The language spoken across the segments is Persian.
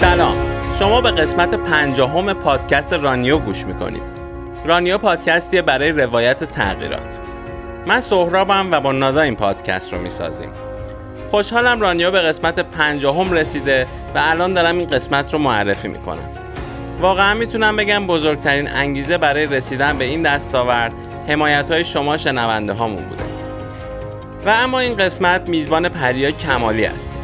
سلام. شما به قسمت پنجاهم پادکست رانیو گوش می‌کنید. رانیو پادکستیه برای روایت تغییرات. من سهرابم و با نازا این پادکست رو می‌سازیم. خوشحالم رانیو به قسمت پنجاهم رسیده و الان دارم این قسمت رو معرفی می‌کنم. واقعا می‌تونم بگم بزرگترین انگیزه برای رسیدن به این دستاورد حمایت های شما شنونده هامون بوده. و اما این قسمت میزبان پریا کمالی است.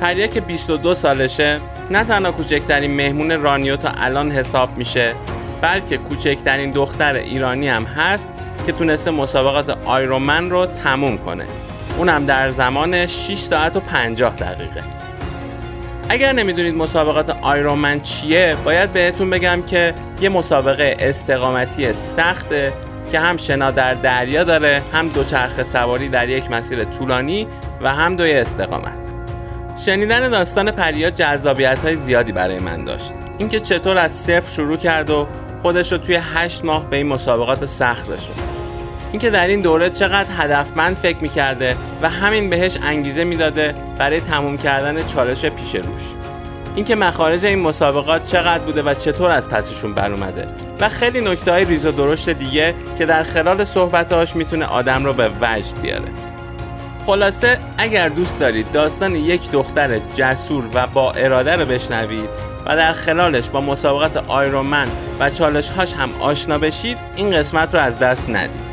پریا که 22 سالشه نه تنها کوچکترین مهمون رانیو تا الان حساب میشه بلکه کوچکترین دختر ایرانی هم هست که تونسته مسابقات آیرومن رو تموم کنه. اونم در زمان 6 ساعت و 50 دقیقه. اگر نمی‌دونید مسابقات آیرومن چیه باید بهتون بگم که یه مسابقه استقامتی سخته که هم شنا در دریا داره هم دوچرخه سواری در یک مسیر طولانی و هم دوی استقامت. شنیدن داستان پریا جذابیت های زیادی برای من داشت. اینکه چطور از صفر شروع کرد و خودش رو توی هشت ماه به این مسابقات سخت رسوند. اینکه در این دوره چقدر هدفمند فکر می‌کرده و همین بهش انگیزه می‌داده برای تموم کردن چالش پیش روش. اینکه مخارج این مسابقات چقدر بوده و چطور از پسشون بر اومده. و خیلی نکته های ریز و درشت دیگه که در خلال صحبتهاش می‌تونه آدم رو به وجد بیاره. خلاصه اگر دوست دارید داستان یک دختر جسور و با اراده رو بشنوید و در خلالش با مسابقات آیرومن و چالش هاش هم آشنا بشید این قسمت رو از دست ندید.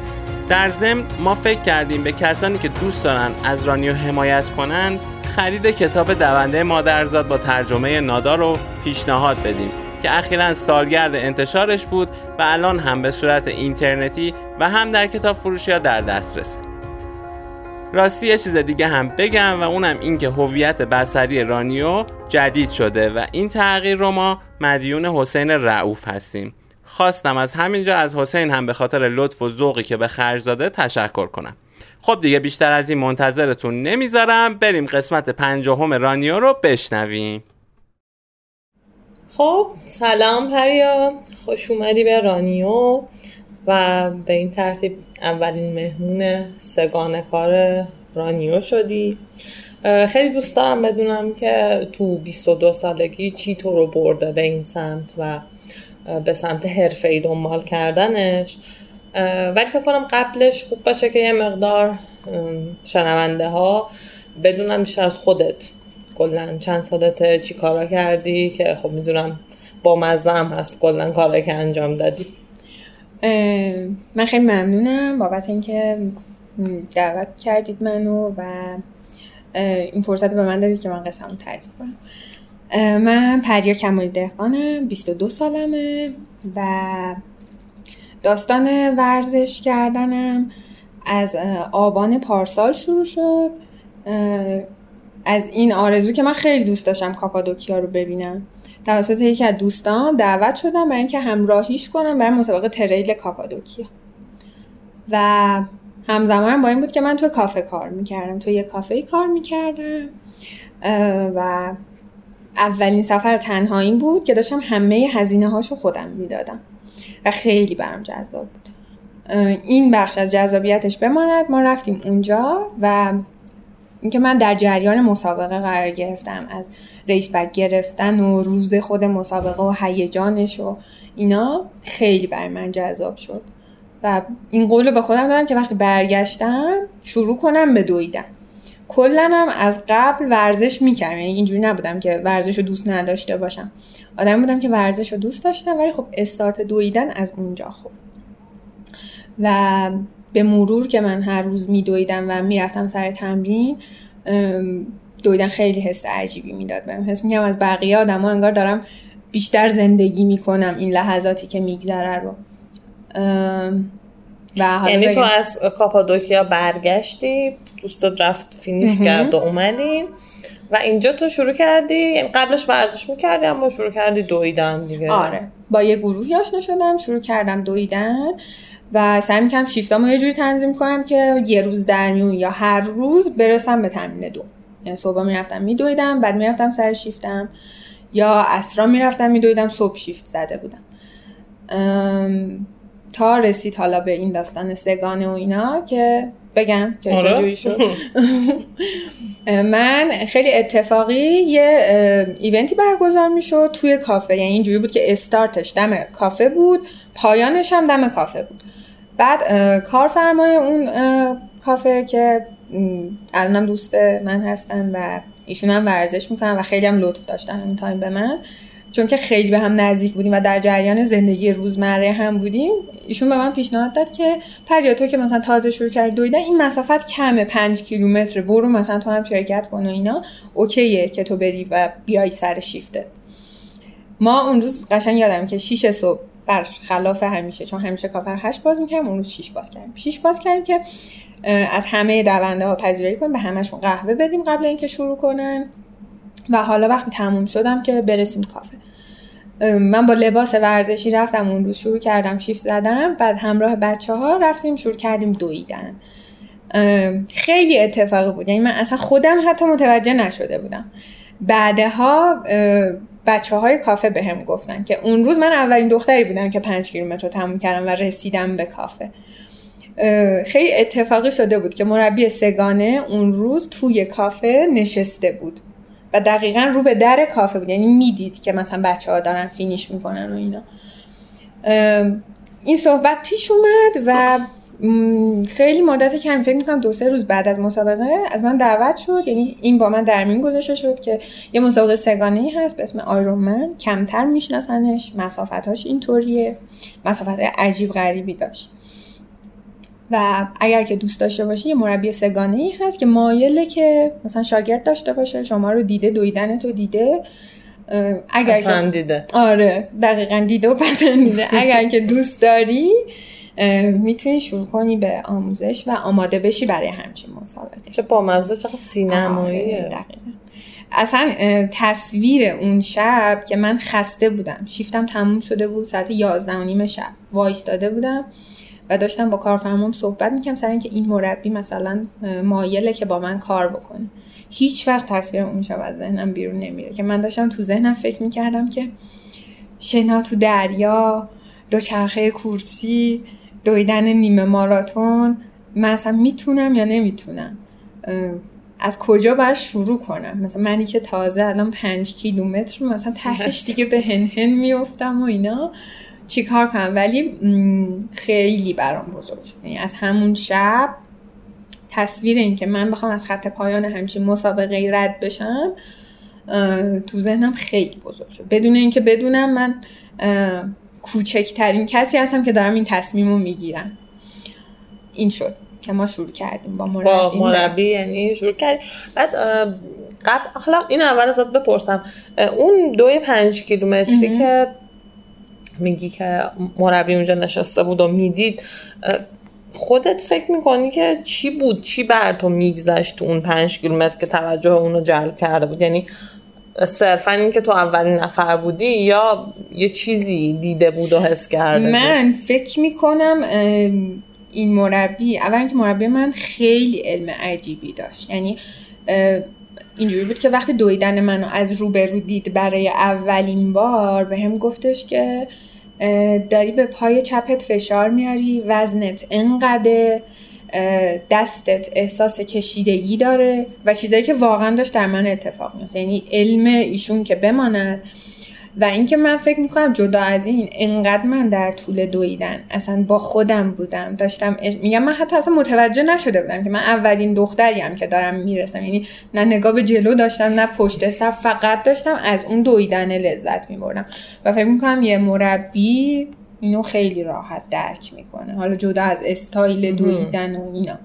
در ضمن ما فکر کردیم به کسانی که دوست دارن از رانیو حمایت کنند خرید کتاب دونده مادرزاد با ترجمه نادا رو پیشنهاد بدیم که اخیرا سالگرد انتشارش بود و الان هم به صورت اینترنتی و هم در کتاب فروشی در دسترسه. راستی یه چیز دیگه هم بگم و اونم این که هویت بصری رانیو جدید شده و این تغییر رو ما مدیون حسین رعوف هستیم. خواستم از همینجا از حسین هم به خاطر لطف و ذوقی که به خرج داده تشکر کنم. خب دیگه بیشتر از این منتظرتون نمی‌ذارم بریم قسمت پنجاهم رانیو رو بشنویم. خب سلام پریا. خوش اومدی به رانیو. و به این ترتیب اولین مهمون سگانه کار رانیو شدی. خیلی دوست دارم بدونم که تو 22 سالگی چی تو رو برده به این سمت و به سمت ای دنبال کردنش. ولی فکر کنم قبلش خوب باشه که یه مقدار شنونده ها بدونم بیشتر از خودت. کلا چند سالته چی کارا کردی که خب می‌دونم با مزم هست کلا کارا که انجام دادی. من خیلی ممنونم بابت اینکه دعوت کردید منو و این فرصت به من دادید که من قسمو تعریف کنم. من پریا کمالی دهقانم 22 سالمه و داستان ورزش کردنم از آبان پارسال شروع شد. از این آرزو که من خیلی دوست داشتم کاپادوکیا رو ببینم. توسط یکی از دوستان دعوت شدم برای اینکه همراهیش کنم برای مسابقه تریل کاپادوکیا. و همزمان با این بود که من تو کافه کار می‌کردم. تو یه کافه کار می‌کردم. و اولین سفر تنهاییم بود که داشتم همه هزینه هاشو خودم می‌دادم. و خیلی برام جذاب بود. این بخش از جذابیتش بماند. ما رفتیم اونجا و اینکه من در جریان مسابقه قرار گرفتم از ریس بک گرفتن و روز خود مسابقه و هیجانش و اینا خیلی برای من جذاب شد. و این قول به خودم دادم که وقتی برگشتم شروع کنم به دویدن. هم از قبل ورزش می‌کردم. یعنی اینجوری نبودم که ورزش رو دوست نداشته باشم. آدم بودم که ورزش رو دوست داشتم ولی خب استارت دویدن از اونجا خب. و به مرور که من هر روز میدویدم و می‌رفتم سر تمرین دویدن خیلی حس عجیبی می‌داد بهم. حس میگم از بقیه آدم ها انگار دارم بیشتر زندگی می‌کنم این لحظاتی که میگذره رو. و یعنی تو از کاپادوکیا برگشتی دوستت رفت فینیش کرد و اومدین. و اینجا تو شروع کردی یعنی قبلش ورزش می‌کردی اما شروع کردی دویدن دیگه. آره. با یه گروهی آشنا شدم شروع کردم دویدن. و سعی می‌کنم شیفتامو یه جوری تنظیم کنم که یه روز در میون یا هر روز برسم به تمرین دو. یعنی صبح می‌رفتم میدویدم بعد می‌رفتم سر شیفتم. یا اسرا می‌رفتم میدویدم صبح شیفت زده بودم. تا رسید حالا به این داستان سگانه و اینا که بگم که آره. چجوری شد. من خیلی اتفاقی یه ایونتی برگزار می‌شد توی کافه. یعنی اینجوری بود که استارتش دم کافه بود پایانش هم دم کافه بود. بعد کارفرمای اون کافه که الانم دوست من هستن و ایشون هم ورزش می‌کنن و خیلی هم لطف داشتن اون تایم به من. چون که خیلی به هم نزدیک بودیم و در جریان زندگی روزمره هم بودیم ایشون به من پیشنهاد داد که پریا تو که مثلا تازه شروع کردی دویدن این مسافت کمه پنج کیلومتر برو مثلا تو هم شرکت کن و اینا. اوکیه که تو بری و بیای سر شیفته. ما اون روز قشنگ یادم که 6 صبح بر خلاف همیشه چون همیشه کافر هشت باز می‌کردیم اون روز 6 باز کردیم 6 باز کردیم که از همه دونده ها پذیرایی کنیم به همشون قهوه بدیم قبل اینکه شروع کنن. و حالا وقتی تموم شدم که برسیم کافه. من با لباس ورزشی رفتم اون روز شروع کردم شیفت زدم بعد همراه بچه ها رفتیم شروع کردیم دویدن. خیلی اتفاقی بود. یعنی من اصلا خودم حتی متوجه نشده بودم. بعدها بچه های کافه به هم گفتن که اون روز من اولین دختری بودم که پنج کیلومتر رو تموم کردم و رسیدم به کافه. خیلی اتفاقی شده بود که مربی سگانه اون روز توی کافه نشسته بود و دقیقا رو به در کافه بود. یعنی می‌دید که مثلا بچه ها دارن فینیش می‌کنن و اینا. این صحبت پیش اومد و خیلی مدت کمی فکر می‌کنم دو سه روز بعد از مسابقه از من دعوت شد. یعنی این با من در میون گذاشته شد که یه مسابقه سگانه ای هست به اسم آیرومن کمتر میشناسنش مسافتاش اینطوریه. مسافت عجیب غریبی داشت. و اگر که دوست داشته باشی یه مربی سگانه ای هست که مایله که مثلا شاگرد داشته باشه شما رو دیده دویدن تو دیده. اگر که دیده آره دقیقا دیده و پسندیده. اگر که دوست داری می‌تونی شروع کنی به آموزش و آماده بشی برای همچین مسابقه. چه بامزه چقدر سینماییه. آره، اصلا تصویر اون شب که من خسته بودم شیفتم تموم شده بود ساعت یازده و نیم شب وایستاده بودم و داشتم با کارفرمام صحبت می‌کنم سر اینکه این مربی مثلا مایله که با من کار بکنه. هیچ وقت تصویر اون شب از ذهنم بیرون نمیره. که من داشتم تو ذهنم فکر می‌کردم که شنا تو دریا دوچرخه کورسی دویدن نیمه ماراتون من اصلا می‌تونم یا نمی‌تونم؟ از کجا باید شروع کنم؟ مثلا منی که تازه الان پنج کیلومتر مثلا تهش دیگه به هن هن میفتم و اینا. چیکار کنم؟ ولی خیلی برام بزرگ شد. یعنی از همون شب تصویر این که من بخوام از خط پایان همچین مسابقه رد بشم تو ذهنم خیلی بزرگ شد. بدون اینکه بدونم من کوچکترین کسی هستم که دارم این تصمیم رو می‌گیرم. این شد که ما شروع کردیم با مربی. با مربی یعنی شروع کردیم. بعد قبل حالا این اول ازت بپرسم. اون دوی پنج کیلومتری که میگی که مربی اونجا نشسته بود و می‌دید خودت فکر می‌کنی که چی بود؟ چی بر تو میگذشت تو اون پنج کیلومتر که توجه اونو جلب کرده بود؟ یعنی صرفا این که تو اولین نفر بودی یا یه چیزی دیده بود و حس کرده من فکر می‌کنم این مربی اولا که مربی من خیلی علم عجیبی داشت. یعنی اینجوری بود که وقتی دویدن منو از روبرو دید برای اولین بار به هم گفتش که داری به پای چپت فشار میاری وزنت انقدر دستت احساس کشیدگی داره و چیزایی که واقعا داشت در من اتفاق میفته یعنی علم ایشون که بماند. و اینکه من فکر می‌کنم جدا از این انقدر من در طول دویدن اصلا با خودم بودم داشتم میگم من حتی اصلا متوجه نشده بودم که من اولین دختریم که دارم می‌رسم. یعنی نه نگاه به جلو داشتم نه پشت سر فقط داشتم از اون دویدن لذت میبردم. و فکر می‌کنم یه مربی اینو خیلی راحت درک می‌کنه. حالا جدا از استایل دویدن و اینا.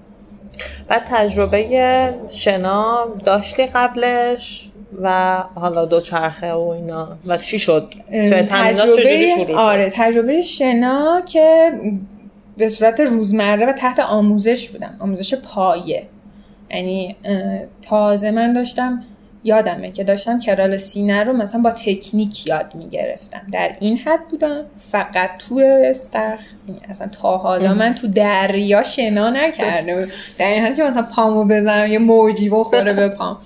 بعد تجربه شنا داشتی قبلش و حالا دو چرخه و اینا. و چی شد؟ تجربه شروع آره تجربه شنا که به صورت روزمره و تحت آموزش بودم. آموزش پایه. یعنی تازه من داشتم یادمه که داشتم کرال سینه رو مثلا با تکنیک یاد می‌گرفتم. در این حد بودم فقط تو استخ یعنی اصلا تا حالا من تو دریا شنا نکردم در این حد که مثلا پامو بزنم یه موجی بخوره به پام.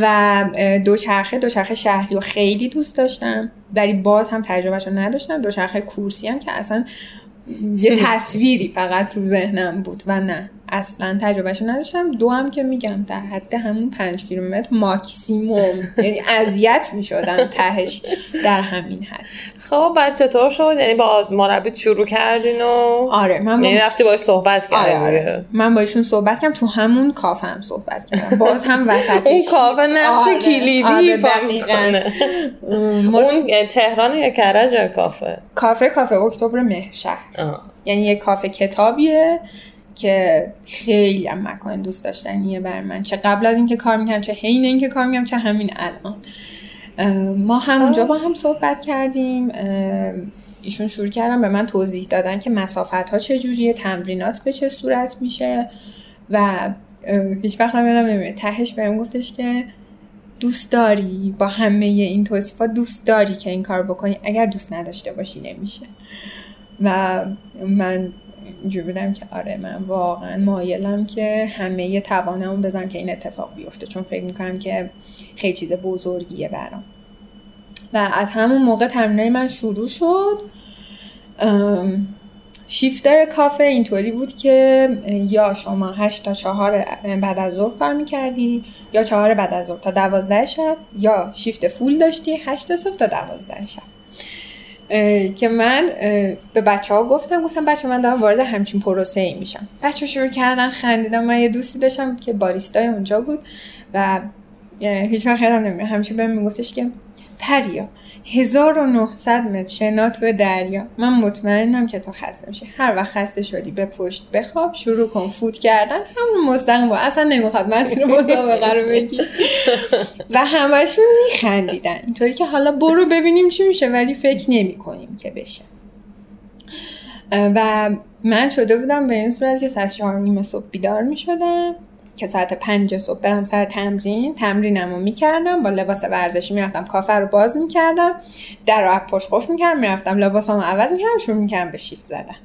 و دوچرخه دوچرخه شهری رو خیلی دوست داشتم. در باز هم تجربهش رو نداشتم. دوچرخه کورسی هم که اصلا یه تصویری فقط تو ذهنم بود و نه. اصلا تجربهشو نداشتم. دو هم که میگم در حد همون پنج کیلومتر ماکسیموم. یعنی اذیت می‌شدن تهش در همین حد. خب بعد چطور شد؟ یعنی با مربیت شروع کردین و آره من با... یعنی رفتی باش صحبت کردی آره, آره. من با ایشون صحبت کردم تو همون کافه هم صحبت کردم. باز هم وسطش اون کافه نقش آره. کلیدی آره، دقیقاً. ما اون تهران یا کرج کافه؟ کافه کافه اکتبر مهرشهر آه. یعنی یه کافه کتابیه. که خیلی هم مکان دوست داشتنیه بر من. چه قبل از اینکه کار می‌کنم چه حین اینکه کار می‌کنم چه همین الان. ما همونجا با هم صحبت کردیم. ایشون شروع کردن به من توضیح دادن که مسافت ها چجوریه تمرینات به چه صورت میشه و هیچ وقت هم یادم تهش بهم گفتش که دوست داری با همه این توصیفات دوست داری که این کار بکنی. اگر دوست نداشته باشی نمیشه. و من اینجور بودم که آره من واقعا مایلم که همه توانمون بزنم که این اتفاق بیفته. چون فکر می‌کنم که خیلی چیز بزرگیه برام. و از همون موقع تمرینای من شروع شد. شیفت کافه اینطوری بود که یا شما هشت تا چهار بعد از ظهر کار می‌کردی یا چهار بعد از ظهر تا دوازده شب یا شیفت فول داشتی هشت صبح تا دوازده شب. اه، که من به بچه ها گفتم گفتم بچه من دارم وارد همچین پروسه ای میشم. بچه شروع کردن خندیدم من یه دوستی داشتم که باریستای اونجا بود و هیچ وقت یادم نمیاد. همیشه بهم میگفتش که پریا. 1900 متر شنا تو دریا. من مطمئنم که تو خسته میشه هر وقت خسته شدی به پشت بخواب شروع کن فوت کردن. همون مستقیم با اصلا نمی‌خواد مسیر مسابقه رو بگی. و همشون میخندیدن. اینطوری که حالا برو ببینیم چی میشه ولی فکر نمی کنیم که بشه. و من شده بودم به این صورت که ساعت چهار نیم صبح بیدار می شدم که ساعت پنج صبح برم سر تمرین تمرینم رو می‌کردم با لباس ورزشی می‌رفتم کافه رو باز می‌کردم در رو پشت قفل می‌کردم می‌رفتم لباسم رو عوض می‌کردم شروع می‌کردم به شیفت زدن.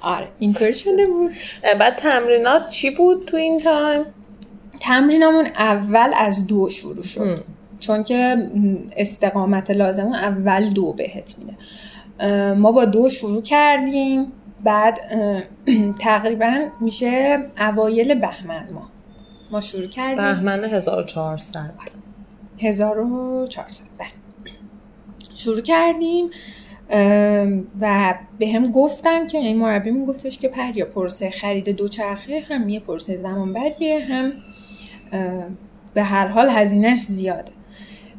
آره اینطوری شده بود. بعد تمرینات چی بود تو این تایم؟ تمرینمون اول از دو شروع شد. چون که استقامت لازم اول دو بهت میده. ما با دو شروع کردیم. بعد تقریبا میشه اوایل بهمن ما ما شروع کردیم. بهمن 1400 1400 بله. شروع کردیم و به هم گفتم که این مربی گفتش که پریا پروسه خرید دوچرخه هم یه پروسه زمان بریه هم به هر حال هزینهش زیاده.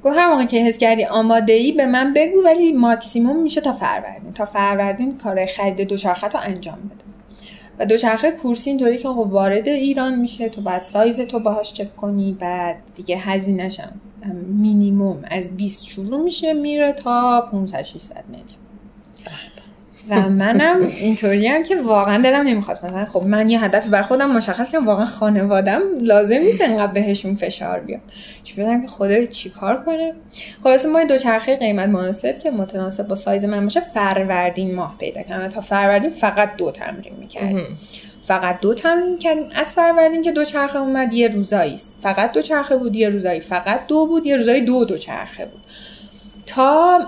گفت هر موقع که حس کردی آماده ای به من بگو ولی ماکسیموم میشه تا فروردین. تا فروردین کار خرید دوچرخه تو انجام بده. و دوچرخه کورسی اینطوری که خب وارد ایران میشه تو بعد سایز تو باهاش چک کنی بعد دیگه هزینهش هم مینیموم از 20 شروع میشه میره تا 500 600 میلیون و منم اینطوری هم که واقعا دلم نمی‌خواد مثلا خب من یه هدفی بر خودم مشخص کنم واقعا خانوادم لازم نیست انقدر بهشون فشار بیاد. چون بدم که خدا چی کار کنه؟ خلاص ما دوچرخه قیمت مناسب که متناسب با سایز من باشه فروردین ماه پیدا کردم. تا فروردین فقط دو تمرین می‌کردیم. فقط دو تمرین می‌کردیم. از فروردین که دوچرخه اومد یه روزایی است. فقط دوچرخه بود یه روزایی فقط دو بود یه روزایی دو دوچرخه بود. تا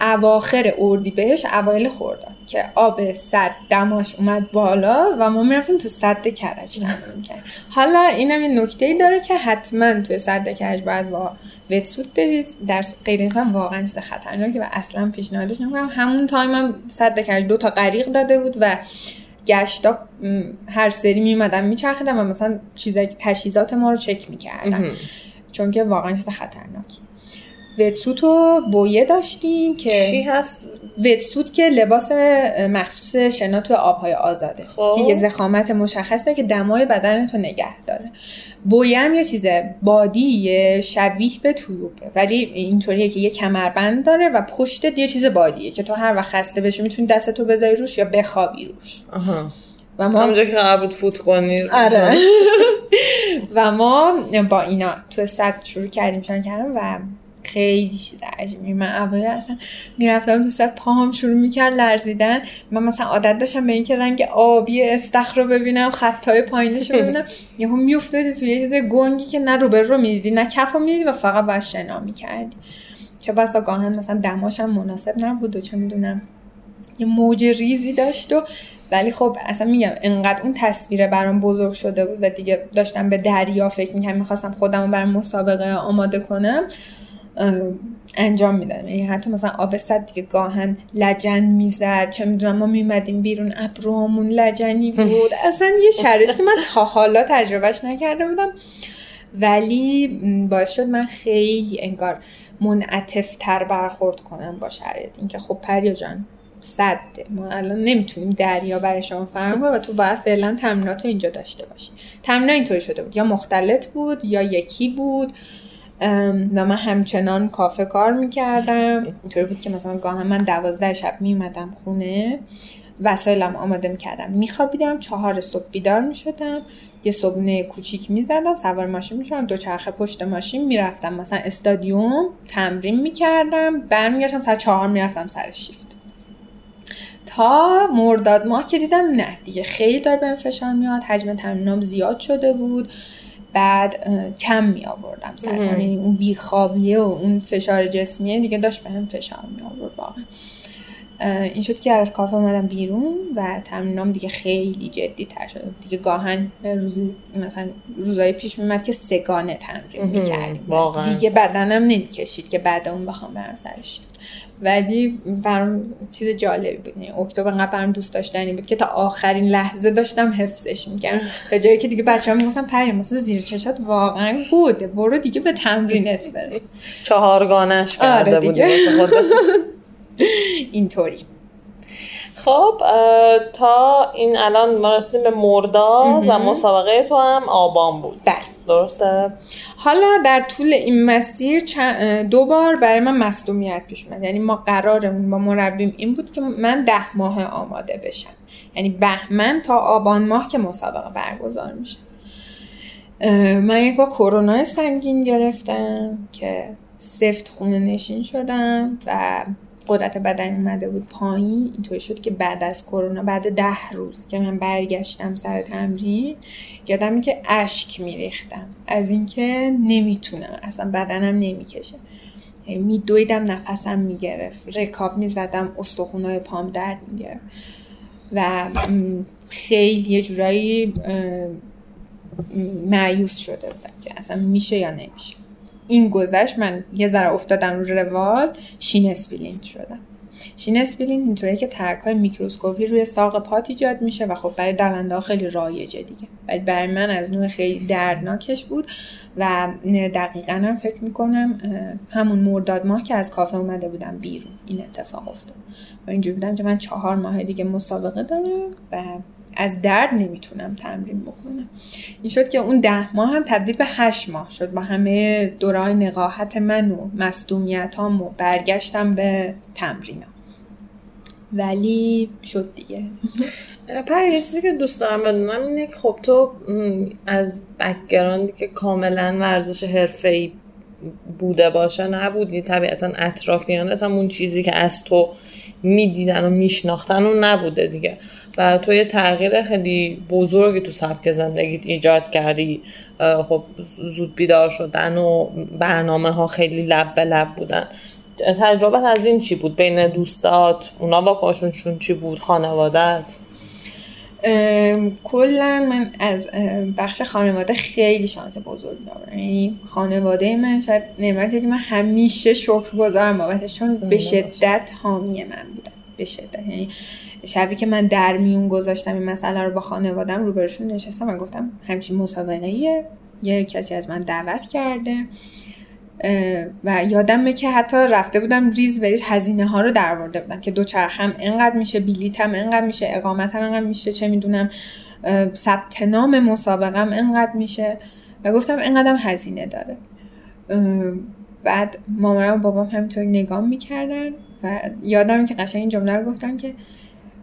اواخر اردی بهش اوایل خوردن که آب صد دماش اومد بالا و ما می‌رفتیم تو صد کرج تمرین کردیم. حالا اینم یه نکته ای داره که حتما توی صد کرج باید با وتسوت برید. در غیر این هم واقعا چیز خطرناکه و اصلا پیشنهادش نمی‌کنم. همون تایم هم صد کرج دو تا غریق داده بود و گشتا هر سری میومدن میچرخیدن و مثلا چیزایی که تجهیزات ما رو چک می‌کردن. چون که واقعا چیز خطرناکی. وتسوت و بویه داشتیم که چی هست؟ وتسوت که لباس مخصوص شنا تو آبهای آزاده خب. که یه زخامت مشخصه که دمای بدن تو نگه داره. بویه هم یه چیزه بادی شبیه به تویوبه ولی اینطوریه که یه کمربند داره و پشتت یه چیز بادیه که تو هر وقت خسته بشی می‌تونی دستتو بذاری روش یا بخوابی روش. آها. و ما همونجا که قرار بود فوت کنی. آره. و ما با اینا تو صد شروع کردیم شروع کردم و خیلی چیز عجیبی. من اول اصلا می‌رفتم تو صد پاهم شروع می‌کرد لرزیدن. من مثلا عادت داشتم به اینکه رنگ آبی استخر رو ببینم خطای پایینش رو ببینم. یهو میافتادی تو یه چیز گنگی که نه رو به رو می‌دیدی نه کف رو می‌دیدی و فقط باید شنا می‌کردی. چه بسا گاهن مثلا دماشم مناسب نبود و چه می‌دونم یه موج ریزی داشت و ولی خب اصلا میگم انقدر اون تصویر برام بزرگ شده بود و دیگه داشتم به دریا فکر می‌کنم می‌خواستم خودم رو برای مسابقه آماده کنم. انجام میدم. یعنی حتی مثلا آب صد دیگه گاهن لجن می‌زد. چه می‌دونم ما میمدیم بیرون ابرومون لجنی بود. اصلا یه شرایطی که من تا حالا تجربهش نکرده بودم. ولی باعث شد من خیلی انگار منعطف تر برخورد کنم با شرایط. اینکه خب پریا جان صده. ما الان نمی‌تونیم دریا برای شما فهم و تو باید فعلا تمرینات رو اینجا داشته باشی. تمرین اینطوری شده بود. یا مختلط بود یا یکی بود. و من همچنان کافه کار می‌کردم. اینطوری بود که مثلا گاهی من دوازده شب میمدم خونه وسایلم آماده می‌کردم. میخوابیدم چهار صبح بیدار می‌شدم یه صبحونه کوچیک می‌زدم سوار ماشین می‌شدم دو چرخه پشت ماشین می‌رفتم. مثلا استادیوم تمرین می‌کردم برمیگشتم سر چهار می‌رفتم سر شیفت. تا مرداد ماه که دیدم نه دیگه خیلی داره بهم فشار میاد حجم تمرینام زیاد شده بود. بعد کم می آوردم سر یعنی اون بیخوابیه و اون فشار جسمیه دیگه داشت بهم فشار می آورد واقعا این شد که از کافه اومدم بیرون و تمرینام دیگه خیلی جدی تر شد. دیگه گاهن روزی مثلا روزای پیش میمد که سگانه تمرین می‌کردیم. دیگه بدنم نمی‌کشید که بعد اون بخوام برم سر شیفت. ولی برام چیز جالبی بود. یعنی اکتبر انقدر برام دوست داشتنی بود که تا آخرین لحظه داشتم حفظش می‌کردم. تا جایی که دیگه بچه ها می‌گفتم پری مثلا زیر چشات واقعا بوده برو دیگه به تمرینت برس. چهارگانش کرده آره دیگه. اینطوری. خب تا این الان ما رسیدیم به مرداد و مسابقه تو هم آبان بود. بله. درسته؟ حالا در طول این مسیر دو بار برای من مصدومیت پیش اومد. یعنی ما قرارمون با مربیم این بود که من ده ماه آماده بشم. یعنی بهمن تا آبان ماه که مسابقه برگزار میشه. من یک بار کرونا سنگین گرفتم که سفت خونه نشین شدم و قدرت بدن اومده بود پایین. اینطور شد که بعد از کرونا بعد ده روز که من برگشتم سر تمرین یادم که اشک میریختم. از اینکه نمی‌تونم اصلا بدنم نمی‌کشه. میدویدم نفسم می‌گرفت. رکاب می‌زدم استخونای پام درد می‌گرفت. و خیلی یه جورایی مأیوس شده بودم که اصلا میشه یا نمیشه. این گذشت من یه ذره افتادم رو روال shin splint شدم. shin splint اینطوریه که ترک های میکروسکوپی روی ساق پات ایجاد میشه و خب برای دونده خیلی رایجه دیگه. ولی برای من از نوع خیلی دردناکش بود و دقیقا هم فکر می‌کنم همون مرداد ماه که از کافه اومده بودم بیرون این اتفاق افتاد. و اینجور بودم که من چهار ماه دیگه مسابقه دارم و از درد نمی‌تونم تمرین بکنم. این شد که اون ده ماه هم تبدیل به هشت ماه شد با همه دورای نقاهت من و مصدومیت و برگشتم به تمرینم. ولی شد دیگه. پر چیزی که دوست دارم بدونم اینه که خب تو از بکگراندی که کاملا ورزش حرفه‌ای بوده باشه نبودی طبیعتا اطرافیانت هم اون چیزی که از تو می‌دیدن و میشناختن و نبوده دیگه. و تو یه تغییر خیلی بزرگی تو سبک زندگیت ایجاد کردی. خب زود بیدار شدن و برنامه ها خیلی لب به لب بودن. تجربت از این چی بود؟ بین دوستات اونا واکنششون چی بود؟ خانوادت؟ کلا من از بخش خانواده خیلی شانس بزرگی دارم. یعنی خانواده من شاید نعمتی که من همیشه شکر گذارم بابتش چون به شدت حامی من بودن به شدت. یعنی شبی که من در میون گذاشتم این مسئله رو با خانوادم روبرشون نشستم و گفتم همچین مسابقه یه کسی از من دعوت کرده. و یادمه که حتی رفته بودم ریز بریز هزینه ها رو درورده بودم که دوچرخم انقدر میشه بلیتم انقدر میشه اقامتم انقدر میشه چه می‌دونم ثبت نام مسابقم انقدر میشه. و گفتم انقدرم هزینه داره. بعد مامانم و بابام همینطور نگاه می‌کردن و یادم که قشنگ این جمله رو گفتم که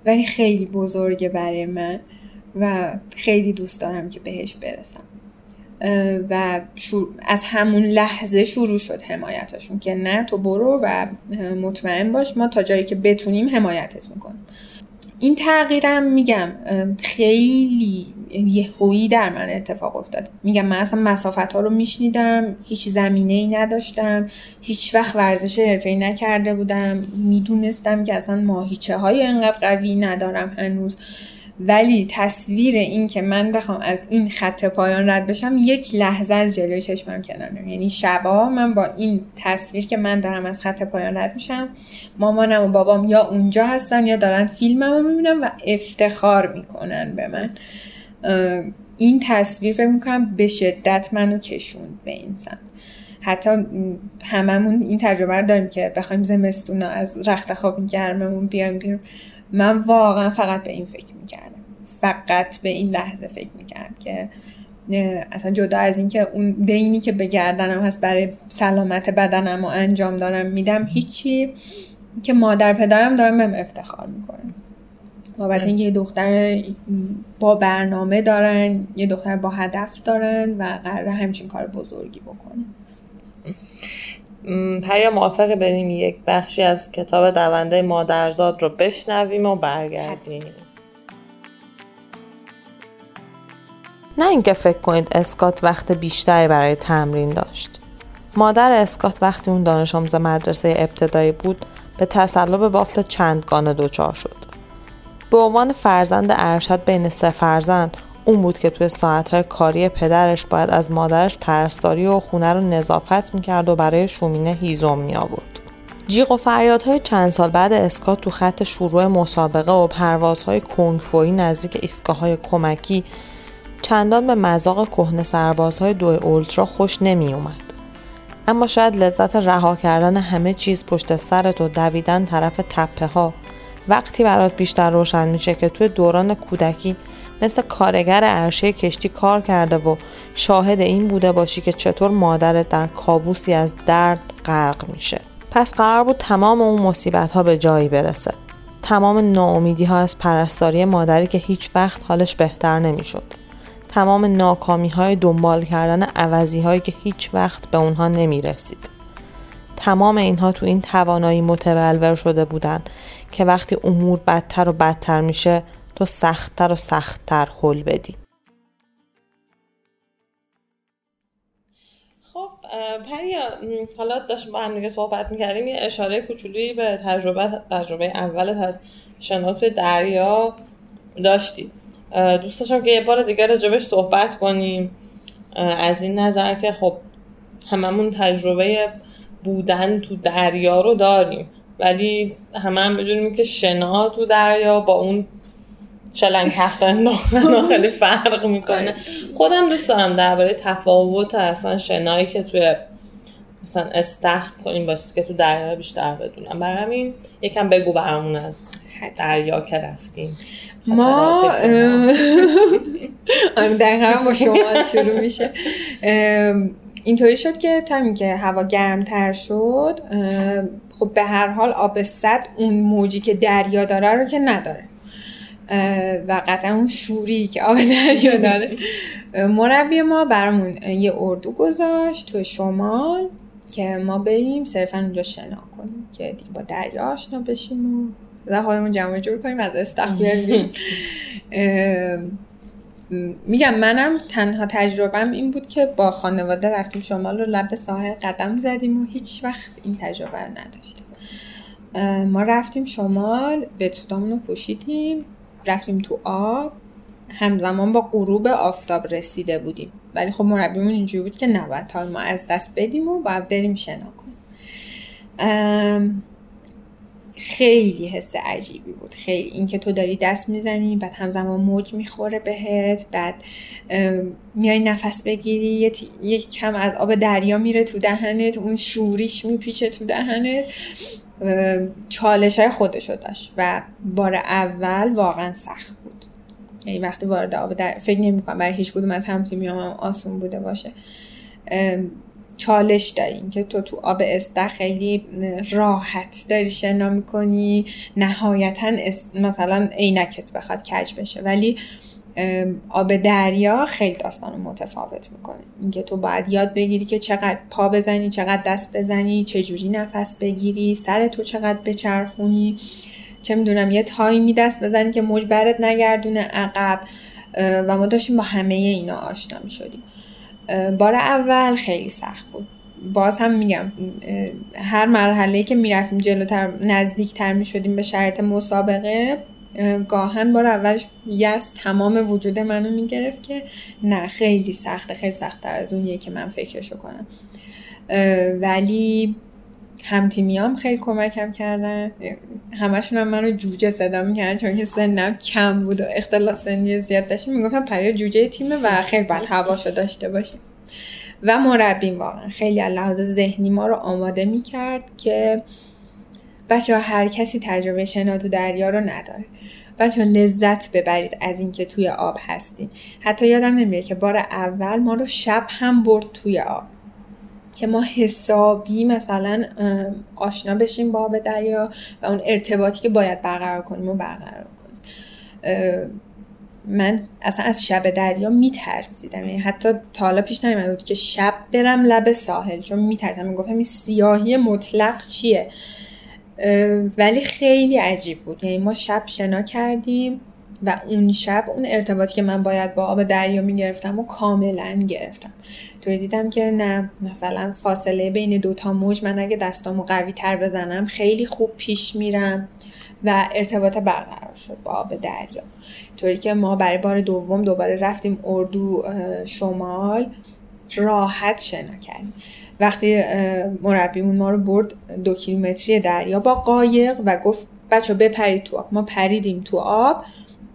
ولی خیلی بزرگه برای من و خیلی دوست دارم که بهش برسم. و از همون لحظه شروع شد حمایتشون که نه تو برو و مطمئن باش ما تا جایی که بتونیم حمایتت می‌کنیم. این تغییرم میگم خیلی یهویی در من اتفاق افتاد. میگم من اصلا مسافت ها رو میشنیدم هیچ زمینه ای نداشتم هیچ وقت ورزش حرفه نکرده بودم. می‌دونستم که اصلا ماهیچه های انقدر قوی ندارم هنوز. ولی تصویر این که من بخوام از این خط پایان رد بشم یک لحظه از جلوی چشمم کنار یعنی شبا من با این تصویر که من دارم از خط پایان رد میشم مامانم و بابام یا اونجا هستن یا دارن فیلمم رو می‌بینن و افتخار می‌کنن به من. این تصویر فکر می‌کنم به شدت منو کشوند به این سمت. حتی هممون این تجربه رو داریم که بخوایم زمستون از رخت خواب گرممون بیایم بیرون. من واقعا فقط به این فکر می‌کردم. فقط به این لحظه فکر می‌کردم که اصلا جدا از اینکه اون دینی که به گردنم هست برای سلامت بدنم و انجام دارم میدم هیچی که مادر پدرم دارم بهم افتخار می‌کنن بابت اینکه یه دختر با برنامه دارن یه دختر با هدف دارن و قرار همچین کار بزرگی بکنن پریا موافق بریم یک بخشی از کتاب دونده مادرزاد رو بشنویم و برگردیم. نه اینکه فکر کنید اسکات وقت بیشتری برای تمرین داشت مادر اسکات وقتی اون دانش آموز مدرسه ابتدایی بود به تسلب بافت چندگانه دچار شد به عنوان فرزند ارشد بین سه فرزند اون بود که توی ساعتهای کاری پدرش باید از مادرش پرستاری و خونه رو نظافت می‌کرد و برای شومینه هیزم می آورد. جیغ و فریادهای چند سال بعد اسکات تو خط شروع مسابقه و پروازهای کنگفویی نزدیک ایستگاه های کمکی چندان به مذاق کهنه سربازهای دو اولترا خوش نمی اومد. اما شاید لذت رها کردن همه چیز پشت سرت و دویدن طرف تپه ها وقتی برات بیشتر روشن میشه که توی دوران کودکی مثل کارگر عرشه کشتی کار کرده و شاهد این بوده باشی که چطور مادرت در کابوسی از درد غرق میشه. پس قرار بود تمام اون مصیبت ها به جایی برسه. تمام ناامیدی ها از پرستاری مادری که هیچ وقت حالش بهتر نمی‌شد. تمام ناکامی های دنبال کردن عوضی هایی که هیچ وقت به اونها نمی رسید. تمام اینها تو این توانایی متبلور شده بودن که وقتی امور بدتر و بدتر میشه تو سختتر و سختتر حل بدی. خب پریا حالا داشت با هم دیگه صحبت می‌کردیم یه اشاره کوچولی به تجربه تجربه اولت از شنا دریا داشتی دوست داشتم که یه بار دیگه راجبش صحبت کنیم. از این نظر که خب هممون تجربه بودن تو دریا رو داریم. ولی همه هم بدونیم که شنا تو دریا با اون چلنگ تخت انداختن خیلی فرق می‌کنه. خودم دوست دارم درباره تفاوت اصلا شنایی که توی مثلا استخر کنیم باشه که تو دریا بیشتر بدونم. برای همین یکم بگو برامون از دریا که رفتیم. ما آره، دقیقا با شما شروع میشه. اینطوری شد که تا که هوا گرمتر شد خب به هر حال آب صد اون موجی که دریا داره رو که نداره. و قطعا اون شوری که آب دریا داره. مربی ما برامون یه اردو گذاشت تو شمال که ما بریم صرفا اونجا شنا کنیم که دیگه با دریا آشنا بشیم و خودمون جمع جور کنیم از استخبار میگم منم تنها تجربهم این بود که با خانواده رفتیم شمال رو لب ساحل قدم زدیم و هیچ وقت این تجربه رو نداشتیم. ما رفتیم شمال به رو پوشیدیم رفتیم تو آب. همزمان با غروب آفتاب رسیده بودیم. ولی خب مربیمون اینجوری بود که نباید ما از دست بدیم و باید بریم شنا کنیم. خیلی حس عجیبی بود. خیلی اینکه تو داری دست می‌زنی بعد همزمان موج می‌خوره بهت بعد میای نفس بگیری یک کم از آب دریا میره تو دهنت اون شوریش میپیچه تو دهنت. چالش های خودشو داشت و بار اول واقعا سخت بود. یعنی وقتی وارد آب در فکر نمی کنم برای هیچ کدوم از هم هم آسون بوده باشه. چالش داریم که تو تو آب استه خیلی راحت داری شنا می‌کنی. نهایتا مثلا عینکت بخواد کج بشه. ولی آب دریا خیلی داستان متفاوت می‌کنه. اینکه تو باید یاد بگیری که چقدر پا بزنی چقدر دست بزنی چجوری نفس بگیری سر تو چقدر بچرخونی. چه می‌دونم یه تایمی دست بزنی که موج برت نگردونه عقب. و ما داشتیم با همه اینا آشنا می شدیم بار اول خیلی سخت بود. باز هم میگم هر مرحله که می‌رفتیم جلوتر نزدیکتر می شدیم به شرط مسابقه گاهن بار اولش یس تمام وجود منو می‌گرفت که نه خیلی سخته خیلی سختتر از اونیه که من فکرشو کنم. ولی همتیمیام خیلی کمکم کردن. همشون هم منو جوجه صدا می‌کردن چون که سنم کم بود و اختلاف سنی زیاد داشتیم. می‌گفتم پریا جوجه تیمه و خیلی باید هواشو داشته باشیم. و مربیم واقعا. خیلی لحاظ ذهنی ما رو آماده می‌کرد که بچه هر کسی تجربه شنا تو دریا رو نداره. بچه لذت ببرید از اینکه توی آب هستین. حتی یادم نمیره که بار اول ما رو شب هم برد توی آب. که ما حسابی مثلا آشنا بشیم با آب دریا و اون ارتباطی که باید برقرار کنیم و برقرار کنیم. من اصلا از شب دریا میترسیدم. یعنی حتی تا حالا پیش نیومده بود که شب برم لب ساحل چون میترسم می‌گفتم این سیاهی مطلق چیه؟ ولی خیلی عجیب بود. یعنی ما شب شنا کردیم. و اون شب اون ارتباطی که من باید با آب دریا می‌گرفتم و کاملا گرفتم. طوری دیدم که نه مثلا فاصله بین دوتا موج من اگه دستامو قوی تر بزنم خیلی خوب پیش میرم و ارتباط برقرار شد با آب دریا. طوری که ما برای بار دوم دوباره رفتیم اردو شمال راحت شنا کردیم. وقتی مربیمون ما رو برد دو کیلومتری دریا با قایق و گفت بچه بپرید تو آب. ما پریدیم تو آب.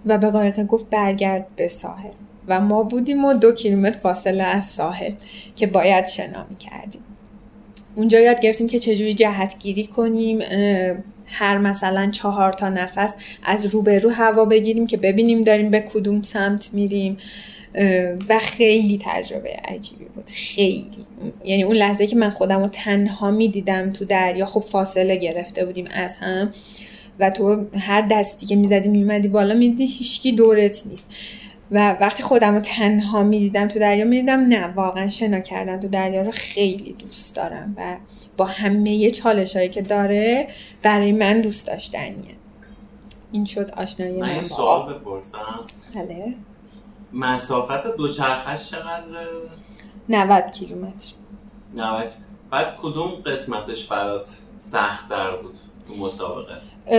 و به قایق گفت برگرد به ساحل. و ما بودیم و دو کیلومتر فاصله از ساحل که باید شنا کردیم اونجا یاد گرفتیم که چجوری جهتگیری کنیم هر مثلا چهار تا نفس از روبرو هوا بگیریم که ببینیم داریم به کدوم سمت میریم. و خیلی تجربه عجیبی بود. خیلی. یعنی اون لحظه که من خودم رو تنها می‌دیدم تو دریا خب فاصله گرفته بودیم از هم. و تو هر دستی که می‌زدی میومدی بالا میدی هیچکی دورت نیست. و وقتی خودم رو تنها می‌دیدم تو دریا می‌دیدم نه واقعا شنا کردن تو دریا رو خیلی دوست دارم و با همه چالش هایی که داره برای من دوست داشتنیه. این شد آشنایی من, من. سوال بپرسم. بله. مسافت دوچرخش چقدره؟ 90 کیلومتر. 90 بعد کدوم قسمتش برات سخت در بود؟ تو مسابقه.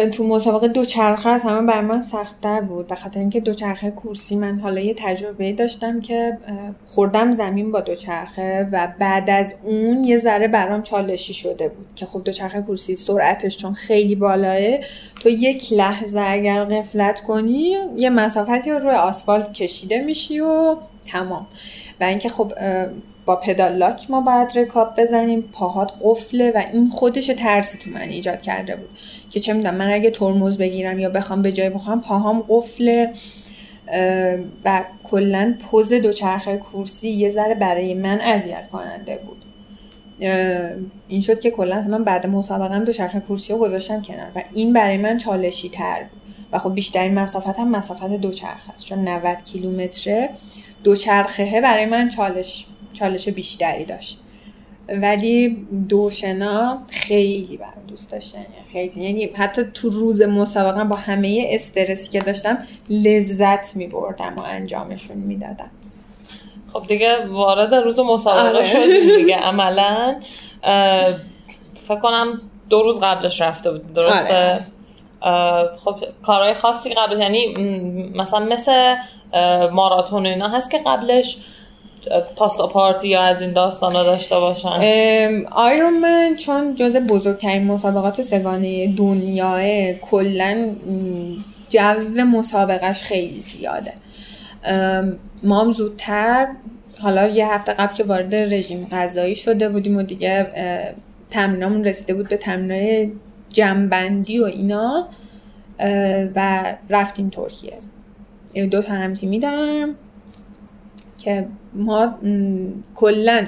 تو مسابقه دوچرخه از همه بر من سختتر بود. به خاطر اینکه دوچرخه کورسی من حالا یه تجربه داشتم که خوردم زمین با دوچرخه و بعد از اون یه ذره برام چالشی شده بود که خب دوچرخه کورسی سرعتش چون خیلی بالاه تو یک لحظه اگر قفلت کنی یه مسافتی رو روی آسفالت کشیده میشی و تمام. و اینکه خب با پدال لاک ما باید رکاب بزنیم. پاهات قفله و این خودش ترسی تو من ایجاد کرده بود. که چه می‌دونم من اگه ترمز بگیرم یا بخوام به جای بخوام پاهام قفله و کلا پوز دوچرخه کورسی یه ذره برای من اذیت کننده بود. این شد که کلا من بعد مسابقه دوچرخه کورسی رو گذاشتم کنار و این برای من چالشی تر بود. و خب بیشترین مسافت هم مسافت دوچرخه است. چون 90 کیلومتره دوچرخه برای من چالش چالش بیشتری داشت. ولی دوشنا خیلی برام دوست داشتن. خیلی. یعنی حتی تو روز مسابقه با همه استرسی که داشتم لذت می بردم و انجامشون می‌دادم. خب دیگه وارد روز مسابقه آره. شدیم دیگه. عملا فکر کنم دو روز قبلش رفته بود. درسته؟ آره. خب کارهای خاصی قبلش یعنی مثلا مثل ماراتون اینا هست که قبلش پاستا پارتی یا از این داستان ها داشته باشن؟ آیرون من چون جز بزرگترین مسابقات سگانه دنیاه کلا جو مسابقش خیلی زیاده. ما هم زودتر حالا یه هفته قبل که وارد رژیم غذایی شده بودیم و دیگه تمرینامون رسیده بود به تمرینای جنبندی و اینا و رفتیم ترکیه. دو تا همتیمی دارم که ما کلا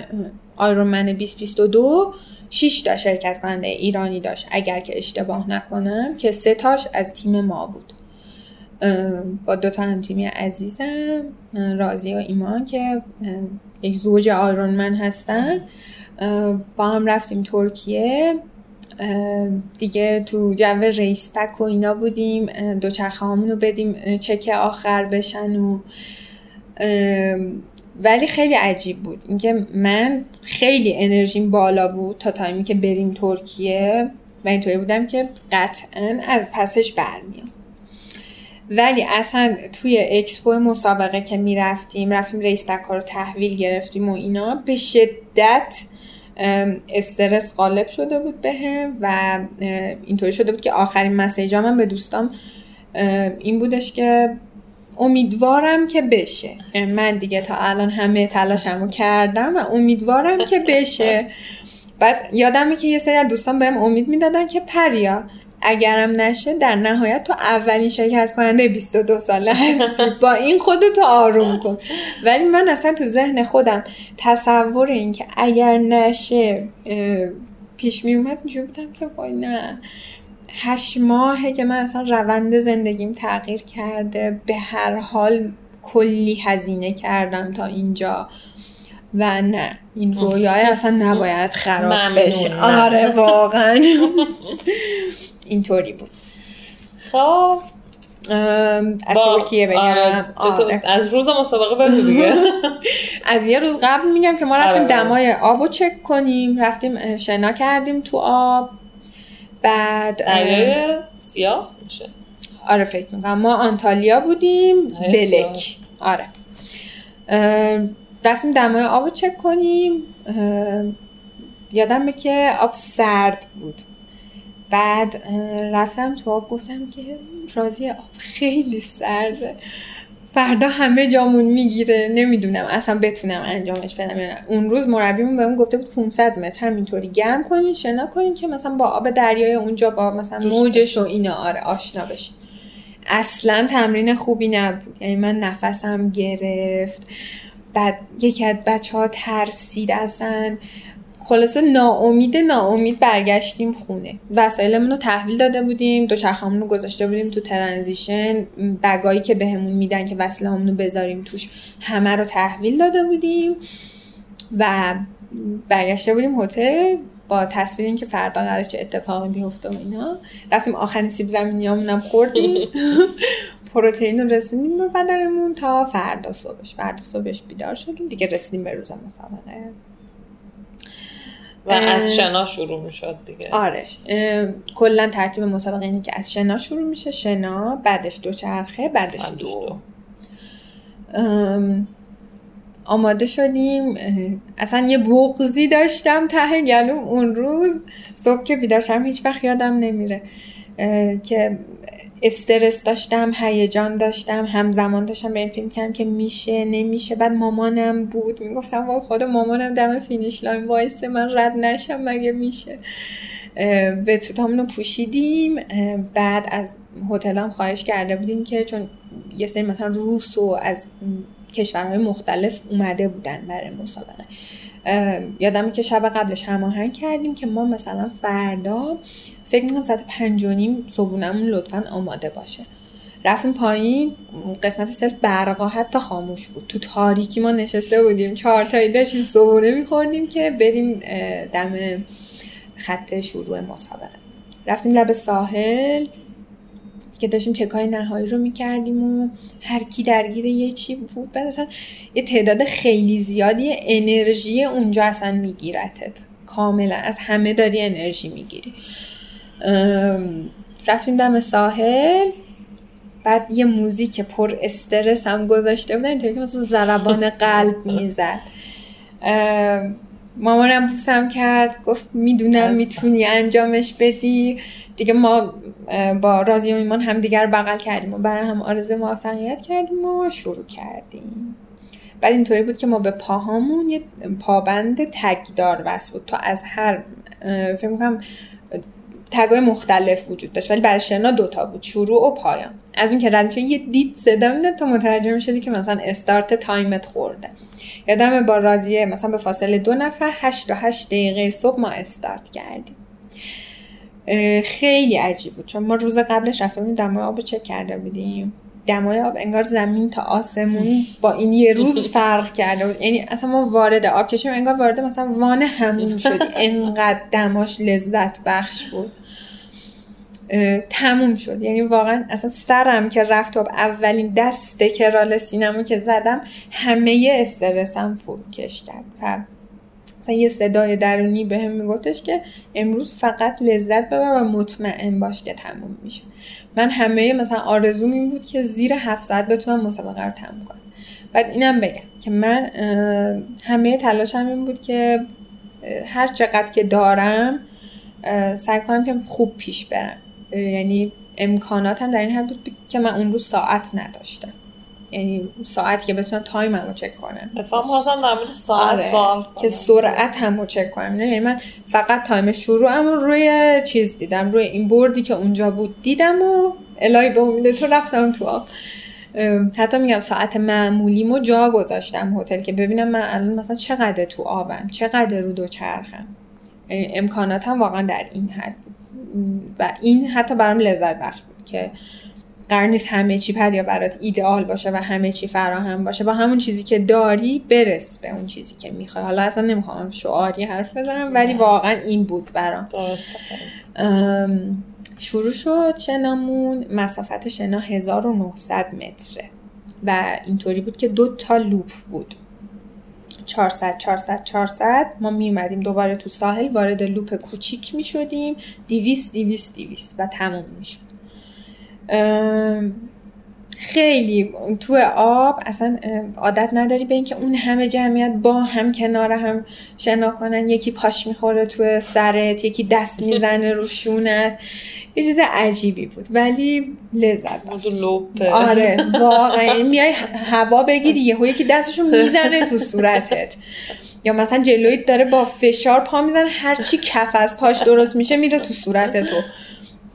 آیرونمن 2022 6 تا شرکت کننده ایرانی داشت اگر که اشتباه نکنم که سه تاش از تیم ما بود. با دو تا هم تیمی عزیزم رازی و ایمان که یک زوج آیرونمن هستن. با هم رفتیم ترکیه. دیگه تو جو ریس پک و اینا بودیم. دوچرخه رو بدیم چک آخر بشن و ولی خیلی عجیب بود. اینکه من خیلی انرژیم بالا بود تا تایمی که بریم ترکیه و اینطوری بودم که قطعا از پسش برمیام. ولی اصلا توی اکسپو مسابقه که می‌رفتیم رفتیم ریس بک ها رو تحویل گرفتیم و اینا به شدت استرس غالب شده بود بهم و اینطوری شده بود که آخرین مسیجام من به دوستام این بودش که امیدوارم که بشه. من دیگه تا الان همه تلاشمو کردم و امیدوارم که بشه. بعد یادمه که یه سری از دوستان بهم امید می‌دادن که پریا اگرم نشه در نهایت تو اولین شرکت کننده 22 ساله هستی. با این خودتو آروم کن. ولی من اصلا تو ذهن خودم تصور این که اگر نشه پیش می اومد بودم که وای نه. هشت ماهه که من اصلا روند زندگیم تغییر کرده. به هر حال کلی هزینه کردم تا اینجا. و نه این رویای اصلا نباید خراب بشه. آره واقعا. اینطوری بود. خب از ترکیه بگم؟ آره. آره. از روز مسابقه بگو دیگه. از یه روز قبل میگم که ما رفتیم آره. دمای آب رو چک کنیم. رفتیم شنا کردیم تو آب. بعد دریای سیاه میشه. آره فکر می‌کنم. ما آنتالیا بودیم بلک آره. رفتیم دمای آب رو چک کنیم. یادمه که آب سرد بود. بعد رفتم تو آب گفتم که راضی آب خیلی سرده. فردا همه جامون می‌گیره. نمی‌دونم اصلا بتونم انجامش بدم یا نه. اون روز مربیمون بهمون گفته بود 500 متر. همینطوری گرم کنین شنا کنین که مثلا با آب دریای اونجا با مثلا موجش و اینا. آره آشنا بشین. اصلا تمرین خوبی نبود. یعنی من نفسم گرفت. بعد یکی از بچه ها ترسید اصلا. خلاصه ناامید ناامید برگشتیم خونه. وسایلمون رو تحویل داده بودیم دوچرخه‌مون رو گذاشته بودیم تو ترانزیشن. بگایی که بهمون میدن که وسیله‌مون رو بذاریم توش همه رو تحویل داده بودیم و برگشته بودیم هتل با تصویر اینکه فردا قرار چه اتفاقی بیفته و اینا. رفتیم آخرین سیب زمینیامون خوردیم. پروتئین رو رسیدیم به بدنمون تا فردا صبحش. فردا صبحش بیدار شدیم. دیگه رسیدیم به روز مسابقه و از شنا شروع می‌شد دیگه. آره. کلا ترتیب مسابقه اینه که از شنا شروع میشه شنا بعدش دو چرخه بعدش دو, دو. آماده شدیم. اصلا یه بغزی داشتم ته گلوم اون روز. صبح که بیداشم هیچ وقت یادم نمیره. که استرس داشتم هیجان داشتم همزمان داشتم به این فکر می‌کردم که میشه نمیشه. بعد مامانم بود می‌گفتم وای خدا مامانم دم finish line. وایسه من رد نشم مگه میشه؟ wetsuit امونو پوشیدیم. بعد از هتلم خواهش کرده بودیم که چون یه سری مثلا روس و از کشورهای مختلف اومده بودن برای مسابقه. یادم که شب قبلش هماهنگ کردیم که ما مثلا فردا فکر می‌کنم ساعت پنج و نیم صبونمون لطفا آماده باشه. رفتیم پایین قسمت صرف برقا حتی خاموش بود. تو تاریکی ما نشسته بودیم چهار تایی داشتیم صبونه میخوردیم که بریم دم خط شروع مسابقه رفتیم لب ساحل که داشتیم چکای نهایی رو می‌کردیم و هر کی درگیر یه چی بود بعد اصلا یه تعداد خیلی زیادی انرژی اونجا اصلا میگیرتت. کاملا از همه داری انرژی می‌گیری. رفتیم دم ساحل بعد یه موزیک پر استرس هم گذاشته بودن اینطوری که مثلا ضربان قلب می‌زد. مامانم بوسم کرد گفت می‌دونم می‌تونی انجامش بدی. دیگه ما با رازی و ایمان هم دیگر بغل کردیم و برای هم آرزو موفقیت کردیم و شروع کردیم. بعد اینطوری بود که ما به پاهامون یه پابند تگدار وصل بود تا از هر فکر می‌کنم تگای مختلف وجود داشت ولی برای شنا دوتا بود شروع و پایان. از اون که رد یه دید صدا می‌داد تا متوجه شدی که مثلا استارت تایمت خورده. یادم با راضیه مثلا به فاصله دو نفر هشت تا هشت دقیقه صبح ما استارت کردیم. خیلی عجیب بود چون ما روز قبلش رفته بودیم دمای آب چک کرده بودیم. دمای آب انگار زمین تا آسمون با این یه روز فرق کرده بود. یعنی اصلا ما وارد آب کشیم انگار وارد مثلا وان همون شد انقدر دماش لذت بخش بود. تموم شد. یعنی واقعا اصلا سرم که رفت و اولین دست کرال سینمو که زدم همه استرسم فروکش کرد. و مثلا یه صدای درونی به هم میگفتش که امروز فقط لذت ببر و مطمئن باش که تموم میشه. من همه مثلا آرزوم این بود که زیر هفت ساعت بتونم مسابقه رو تموم کنم. بعد اینم بگم که من همه تلاشم این بود که هر چقدر که دارم سعی کنم که خوب پیش برم. یعنی امکاناتم در این حد بود که من اون روز ساعت نداشتم. یعنی ساعتی که بتونم تایم رو چک کنم اتفاقا خواستم در مورد ساعت آره. سوال که سرعت هم رو چک کنم. یعنی من فقط تایم شروعم رو روی چیز دیدم روی این بردی که اونجا بود دیدم و الهی به امید تو رفتم تو آب. حتی میگم ساعت معمولیمو جا گذاشتم هتل که ببینم من الان مثلا چقدر تو آبم چقدر رو دوچرخم. یعنی امکاناتم واقعا در این حد بود. و این حتی برام لذت بخش بود که قرار نیست همه چی پریا برات ایدئال باشه و همه چی فراهم باشه. با همون چیزی که داری برس به اون چیزی که می‌خوای. حالا اصلا نمی‌خوام شعاری حرف بزنم ولی واقعا این بود برام. شروع شد شنامون مسافت شنا 1900 متره و اینطوری بود که دو تا لوپ بود. 400 400 400 ما می اومدیم دوباره تو ساحل وارد لوپ کوچیک می شدیم 200 200 200 و تموم می شد خیلی تو آب اصلا عادت نداری به اینکه اون همه جمعیت با هم کنار هم شنا کنن. یکی پاش می‌خوره تو سرت یکی دست می‌زنه رو شونت. یه چیز عجیبی بود ولی لذت بود آره واقعا. میای هوا بگیری یهو یکی دستشو می‌زنه تو صورتت. یا مثلا جلویت داره با فشار پا می‌زنه هرچی کف از پاش درست میشه میره تو صورت تو.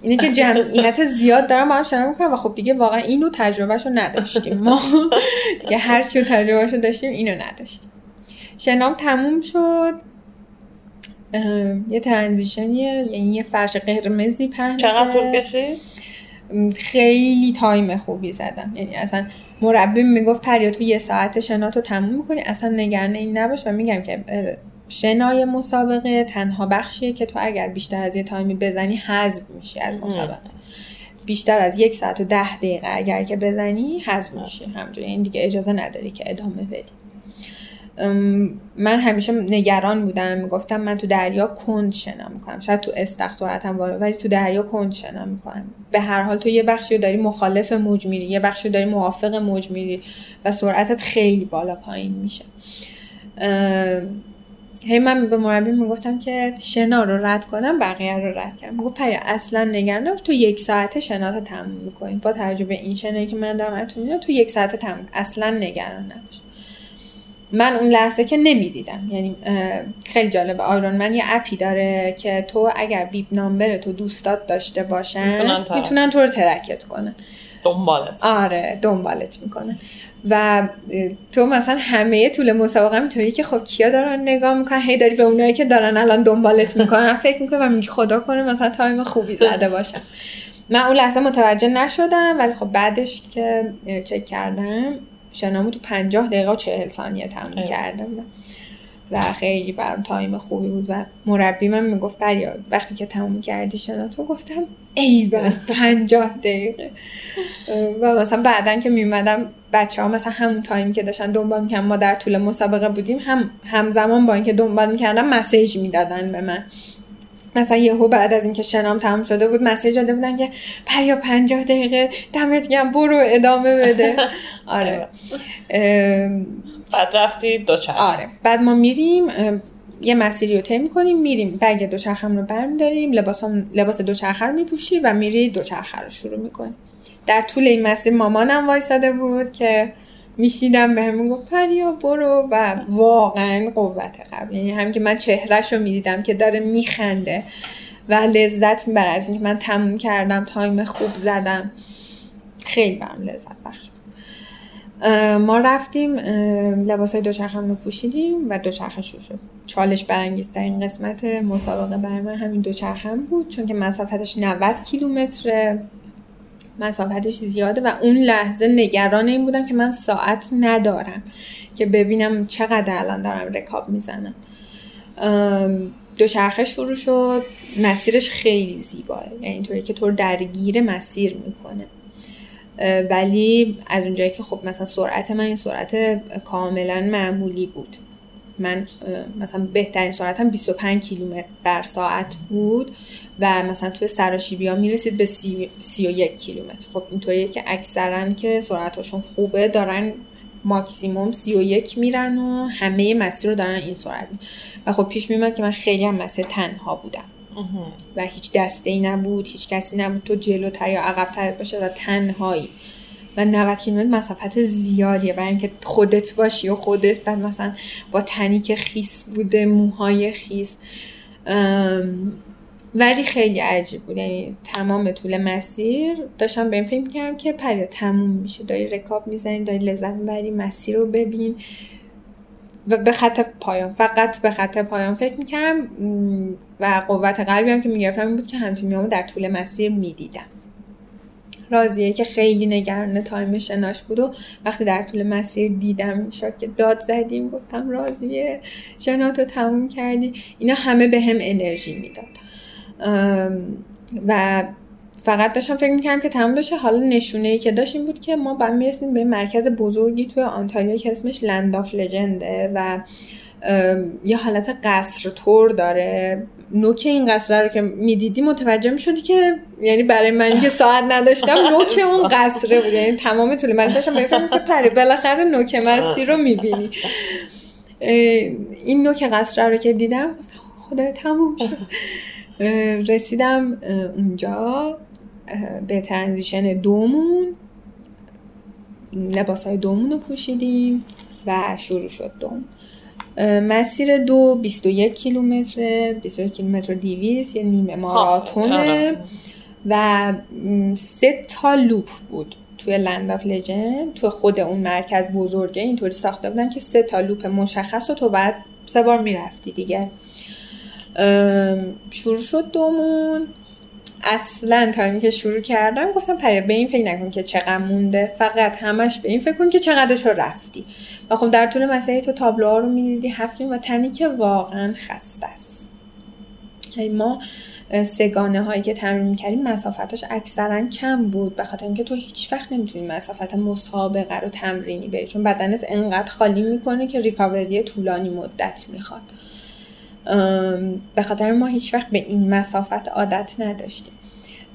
اینه که جمعیت زیاد دارم با هم شنا می‌کنم و خب دیگه واقعا اینو تجربهشو نداشتیم. ما دیگه هر چی تجربهشو داشتیم اینو نداشتیم. شنام تموم شد. یه transition یه یعنی یه فرش قرمزی پهن چقدر طول کشید؟ خیلی تایم خوبی زدم. یعنی اصلا مربی می‌گفت پریا تو یه ساعت شنا تو تموم می‌کنی اصلا نگران این نباش. و میگم که شنای مسابقه تنها بخشیه که تو اگر بیشتر از یه تایمی بزنی حذف میشی از مسابقه. بیشتر از یک ساعت و ده دقیقه اگر که بزنی حذف میشی. همجوری این دیگه اجازه نداری که ادامه بدی. من همیشه نگران بودم. می‌گفتم من تو دریا کند شنا می‌کنم. شاید تو استخ سرعتم بالا ولی تو دریا کند شنا می‌کنم. به هر حال تو یه بخشی رو داری مخالف موج میری یه بخشی رو داری موافق موج میری و سرعتت خیلی بالا پایین میشه. هی من به مربی می‌گفتم که شنا رو رد کنم بقیه رو رد کنم. می‌گفت پری اصلا نگران تو یک ساعت شنا تموم می‌کنیم با تجربه این شنایی که من دارم تو تو یک ساعت تموم اصلا نگران نباش. من اون لحظه که نمی‌دیدم. یعنی خیلی جالب Ironman یه app ی داره که تو اگر bib number تو دوستات داشته باشن می‌تونن تو رو ترکت کنن. دنبالت. آره دنبالت می‌کنن. و تو مثلا همه طول مسابقه می‌تونی که خب کیا دارن نگاه می‌کنن؟ هی داری به اونایی که دارن الان دنبالت می‌کنن فکر می‌کنی و میگی خدا کنه مثلا تایم خوبی زده باشم من اون لحظه متوجه نشدم ولی خب بعدش که چک کردم شنامو تو پنجاه دقیقه و چهل ثانیه تموم کرده بودم. و خیلی برام تایم خوبی بود و مربی من می‌گفت پریا وقتی که تموم کردی شنا تو گفتم ای پنجاه دقیقه. و مثلا بعدا که میومدم بچه ها مثلا همون تایمی که داشتن دنبال می‌کردن ما در طول مسابقه بودیم هم همزمان با اینکه دنبال می‌کردم message می‌دادن به من. مثلا یهو بعد از اینکه شنام تموم شده بود message داده بودن که پریا پنجاه دقیقه دمت گرم برو ادامه بده. آره. بعد رفتی دوچرخه. آره. بعد ما میریم یه مسیری رو طی می‌کنیم میریم. بگ دوچرخم رو برمیداریم لباس, لباس دوچرخه رو میپوشی و میری دوچرخه رو شروع می‌کنی. در طول این مسیر مامانم وایساده بود که میشیدم به همین گفت پریا برو. و واقعا قوت قبل. یعنی هم که من چهرش رو می‌دیدم که داره میخنده و لذت می‌بره از اینکه من تموم کردم تایم خوب زدم. خیلی برم لذت بخش ما رفتیم لباس های دوچرخه رو پوشیدیم و دوچرخه شروع شد. چالش این قسمت مسابقه بر من همین دوچرخه بود چون که مسافتش 90 کیلومتره. مسافتش زیاده و اون لحظه نگران این بودم که من ساعت ندارم که ببینم چقدر الان دارم رکاب می‌زنم. دوچرخه شروع شد. مسیرش خیلی زیباه. یعنی اینطوری که تو درگیر مسیر می‌کنه. ولی از اونجایی که خب مثلا سرعت من این سرعت کاملا معمولی بود. من مثلا بهترین سرعتم 25 کیلومتر بر ساعت بود و مثلا توی سراشیبی ها می‌رسید به 31 کیلومتر. خب اینطوریه که اکثرا که سرعتشون خوبه دارن ماکسیموم 31 میرن و همه مسیر رو دارن این سرعت و خب پیش میمد که من خیلی هم مسیر تنها بودم. و هیچ دسته ای نبود هیچ کسی نبود تو جلوتر یا عقبتر باشه و تنهایی. و 90 کیلومتر مسافت زیادیه. برای اینکه خودت باشی و خودت بعد مثلا با تنی که خیس بوده موهای خیس. ولی خیلی عجیب بود. یعنی تمام طول مسیر داشتم به این فکر کردم که پریا تموم میشه. داری رکاب می‌زنی داری لذت می‌بری مسیر رو ببین. و به خط پایان فقط به خط پایان فکر می‌کردم. و قوت قلبی هم که می‌گرفتم این بود که همچنین در طول مسیر می‌دیدم. راضیه که خیلی نگران تایم شناش بود و وقتی در طول مسیر دیدمش که داد زدیم گفتم راضیه شناتو تموم کردی. اینا همه به هم انرژی می‌داد. و فقط داشتم فکر می‌کردم که تموم بشه. حالا نشونه ای که داشت این بود که ما باید می‌رسیم به مرکز بزرگی توی آنتالیا که اسمش Land of Legend ه و یه حالت قصر تور داره. نوک این قصر رو که می‌دیدی متوجه می‌شدی که یعنی برای من که ساعت نداشتم نوک اون قصره بود. یعنی تمام طول من داشتم بفهمم که پری بالاخره نوک مستی رو می‌بینی. این نوک قصر رو که دیدم خدا تموم شد. رسیدم اونجا. به ترانزیشن دومون. لباس های دومون رو پوشیدیم و شروع شد دوم. مسیر دو 21 کیلومتر 21 کیلومتر دیویس یه نیمه ماراتونه. و سه تا loop بود توی Land of Legend توی خود اون مرکز بزرگه. اینطوری ساخته بودن که سه تا loop مشخص و تو بعد سه بار می‌رفتی دیگه. شروع شد دومون. اصلا تا که شروع کردم گفتم پریا به این فکر نکن که چقدر مونده. فقط همش به این فکر کن که چقدرش رو رفتی. و خب در طول مسیح تو تابلوها رو می‌دیدی هفت و تنی که واقعا خسته است. یعنی ما سگانه هایی که تمرین می‌کردیم مسافتاش اکثرا کم بود. به خاطر اینکه تو هیچ وقت نمی‌تونی مسافت مسابقه رو تمرینی بری. چون بدنت انقدر خالی می‌کنه که ریکاوری طولانی مدت می‌خواد. به خاطر ما هیچ وقت به این مسافت عادت نداشتیم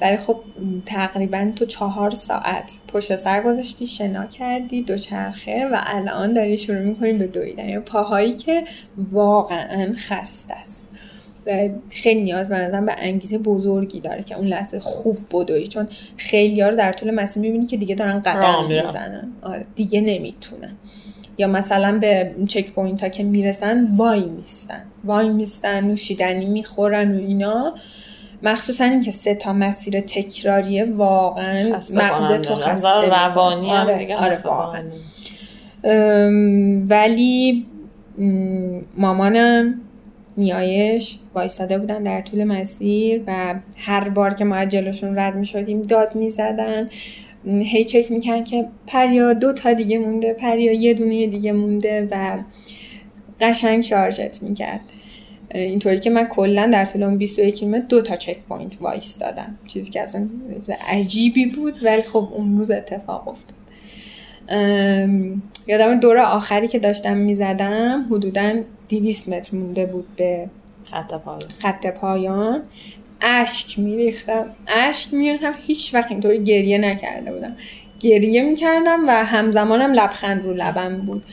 ولی خب تقریبا تو چهار ساعت پشت سر گذاشتی شنا کردی دوچرخه و الان داری شروع می‌کنی به دویدن. یا پاهایی که واقعا خسته است. خیلی نیاز به به انگیزه بزرگی داره که اون لحظه خوب بدوی چون خیلی ها رو در طول مسیر می‌بینی که دیگه دارن قدم می‌زنن. آره دیگه نمی‌تونن. یا مثلا به checkpoint ها که می‌رسن وای میستن. وای میستن نوشیدنی می‌خورن و اینا. مخصوصا اینکه سه تا مسیر تکراریه واقعا مغز تو خسته روانی آره, دیگه آره واقعا. ولی مامانم نیایش وایساده بودن در طول مسیر و هر بار که ما جلوشون رد می شدیم داد می زدن هی چک میکن که پریا دو تا دیگه مونده پریا یه دونه دیگه مونده و قشنگ شارژت می‌کرد. اینطوری که من کلا در طول اون 21 کیلومتر دو تا checkpoint وایسادم. چیزی که اصلا عجیبی بود ولی خب اون روز اتفاق افتاد. یادم دوره آخری که داشتم می‌زدم حدودا 200 متر مونده بود به خط پایان. خط پایان. اشک میریختم. اشک میریختم. هیچ وقت اینطوری گریه نکرده بودم. گریه می‌کردم و همزمانم لبخند رو لبم بود.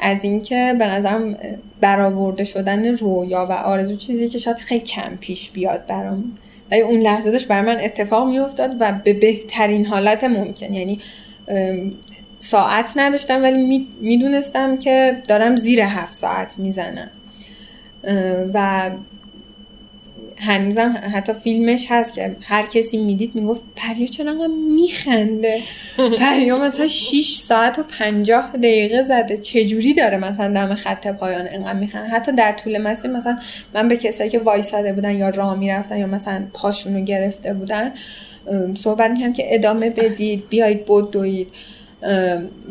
از اینکه به نظرم برآورده شدن رویا و آرزو چیزی که شاید خیلی کم پیش بیاد برام. ولی اون لحظه داشت بر من اتفاق میافتاد و به بهترین حالت ممکن. یعنی ساعت نداشتم ولی می‌دونستم که دارم زیر هفت ساعت می‌زنم. و هنوزم حتی فیلمش هست که هر کسی می‌دید می‌گفت پریا چرا انقدر میخنده؟ پریا مثلا 6 ساعت و 50 دقیقه زده. چجوری داره مثلا دم خط پایان انقدر میخنده؟ حتی در طول مسیر مثلا من به کسایی که وایساده بودن یا راه می‌رفتن یا مثلا پاشونو گرفته بودن صحبت می‌کنم که ادامه بدید بیایید بدوید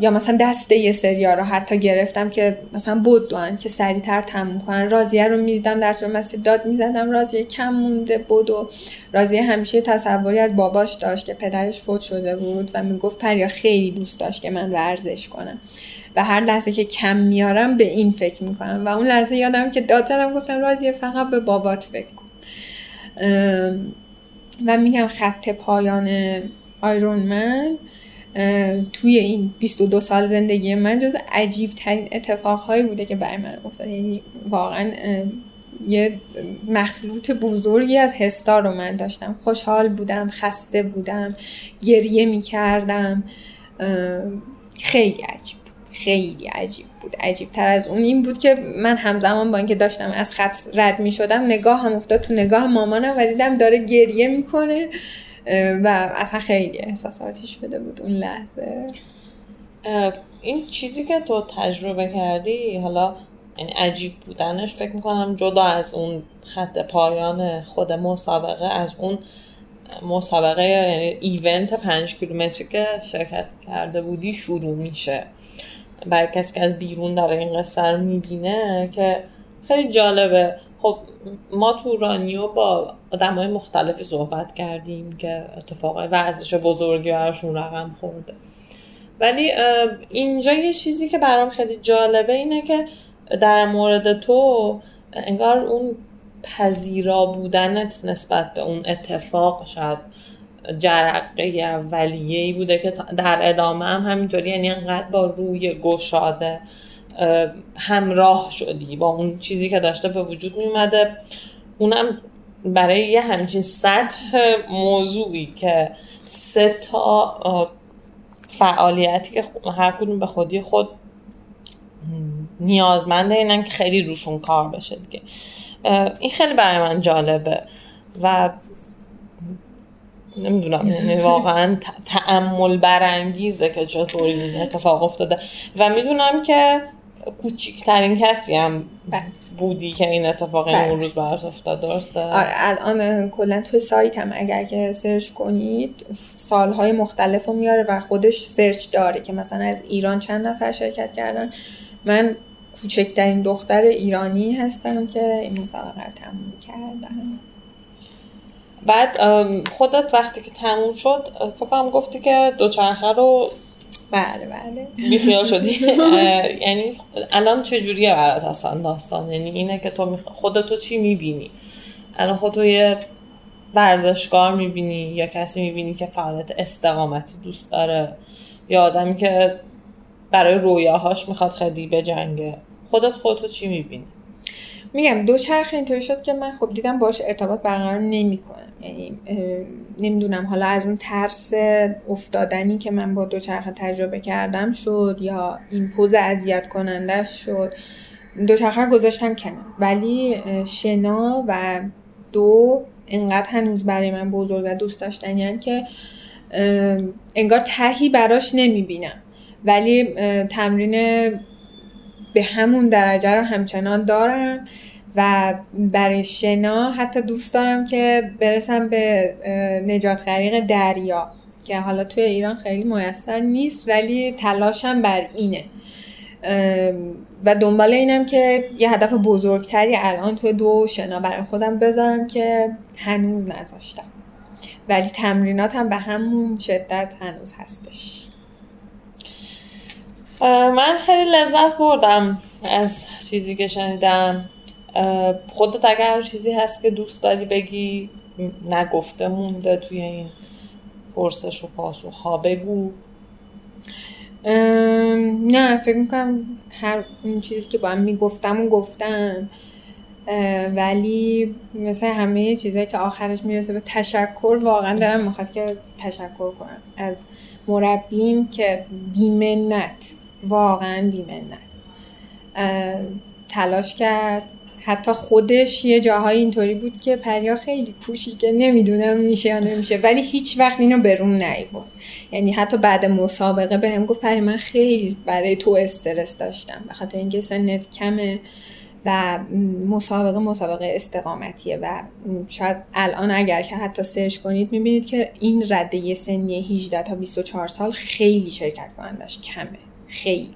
یا مثلا دسته یه سریا رو حتی گرفتم که مثلا بدوان که سریعتر تموم کنن. راضیه رو می‌دیدم در طول مسیر. داد می‌زدم. راضیه کم مونده بدو راضیه همیشه تصوری از باباش داشت که پدرش فوت شده بود و می‌گفت پریا خیلی دوست داشت که من ورزش کنم. و هر لحظه که کم میارم به این فکر می‌کنم. و اون لحظه یادم که داد زدم گفتم راضیه فقط به بابات فکر کن. و میگم خط پایان آیرون من توی این 22 سال زندگی من جز عجیب ترین اتفاقهایی بوده که برای من افتاد. یعنی واقعا یه مخلوط بزرگی از حسا رو من داشتم. خوشحال بودم خسته بودم گریه می‌کردم. خیلی عجیب بود خیلی عجیب بود. عجیب تر از اون این بود که من همزمان با اینکه داشتم از خط رد می شدم نگاه هم افتاد تو نگاه مامانم و دیدم داره گریه می‌کنه. و اصلا خیلی احساساتی شده بود اون لحظه. این چیزی که تو تجربه کردی حالا یعنی عجیب بودنش فکر می‌کنم جدا از اون خط پایان خود مسابقه از اون مسابقه یعنی ایونت پنج کیلومتری که شرکت کرده بودی شروع میشه. برای کسی که از بیرون داره این قصه رو می‌بینه که خیلی جالبه. خب ما تو رانیو با آدم های مختلفی صحبت کردیم که اتفاقای ورزش بزرگی براشون رقم خورده. ولی اینجا یه چیزی که برام خیلی جالبه اینه که در مورد تو انگار اون پذیرا بودنت نسبت به اون اتفاق شاید جرقه اولیه ای بوده که در ادامه هم همینطوری یعنی انقدر با روی گشاده همراه شدی با اون چیزی که داشته به وجود میومده اونم برای یه همچین سطح موضوعی که سه تا فعالیتی که هر کدوم به خودی خود نیازمنده اینن که خیلی روشون کار بشه دیگه. این خیلی برای من جالبه و نمی‌دونم یعنی واقعا تعمل برانگیزه که چطور این اتفاق افتاده. و می‌دونم که کوچیکترین کسی هم بودی که این اتفاق این بله. اون روز برات افتاد درسته؟ آره الان کلا توی سایت هم اگر که سرچ کنید سالهای مختلف رو میاره و خودش سرچ داره که مثلا از ایران چند نفر شرکت کردن. من کوچکترین دختر ایرانی هستم که این مسابقه رو تموم کردم. بعد خودت وقتی که تموم شد فکرم گفتی که دوچرخه رو بله بله. بیخیال شدی. یعنی الان چه جوریه برات اصلا داستان؟ یعنی اینه که تو خودتو چی می‌بینی؟ الان خودتو یه ورزشکار می‌بینی یا کسی می‌بینی که فعالیت استقامتی دوست داره یا آدمی که برای رویاهاش می‌خواد خیلی به جنگه. خودت خودتو چی می‌بینی؟ میگم دو چرخ اینطوری شد که من خب دیدم باش ارتباط برقرار نمی‌کنم یعنی نمی‌دونم حالا از اون ترس افتادنی که من با دو چرخ تجربه کردم شد یا این پوز اذیت کننده شد. دو چرخه گذاشتم کنار. ولی شنا و دو انقدر هنوز برای من بزرگ و دوست داشتنی که انگار تهی براش نمی‌بینم. ولی تمرین به همون درجه رو همچنان دارم. و برای شنا حتی دوست دارم که برسم به نجات غریق دریا که حالا توی ایران خیلی میسر نیست ولی تلاشم بر اینه. و دنبال اینم که یه هدف بزرگتری الان توی دو شنا برای خودم بذارم که هنوز نذاشتم. ولی تمریناتم به همون شدت هنوز هستش. من خیلی لذت بردم از چیزی که شنیدم. خودت اگر چیزی هست که دوست داری بگی نگفته مونده توی این پرسش و پاسخ ها بگو نه فکر می‌کنم هر اون چیزی که با هم می‌گفتم و گفتم. ولی مثل همه چیزهایی که آخرش می‌رسه به تشکر واقعا دارم می‌خواست که تشکر کنم. از مربیم که بیمنت واقعا بیمنت. تلاش کرد. حتی خودش یه جاهای اینطوری بود که پریا خیلی کوچیکه نمی‌دونم میشه یا نمیشه. ولی هیچ وقت اینو به روم نیبود یعنی حتی بعد مسابقه بهم گفت پری من خیلی برای تو استرس داشتم. به خاطر اینکه سنت کمه و مسابقه مسابقه استقامتیه و شاید الان اگر که حتی سرچ کنید می‌بینید که این رده سنی 18 تا 24 سال خیلی شرکت کنندش کمه. خیلی.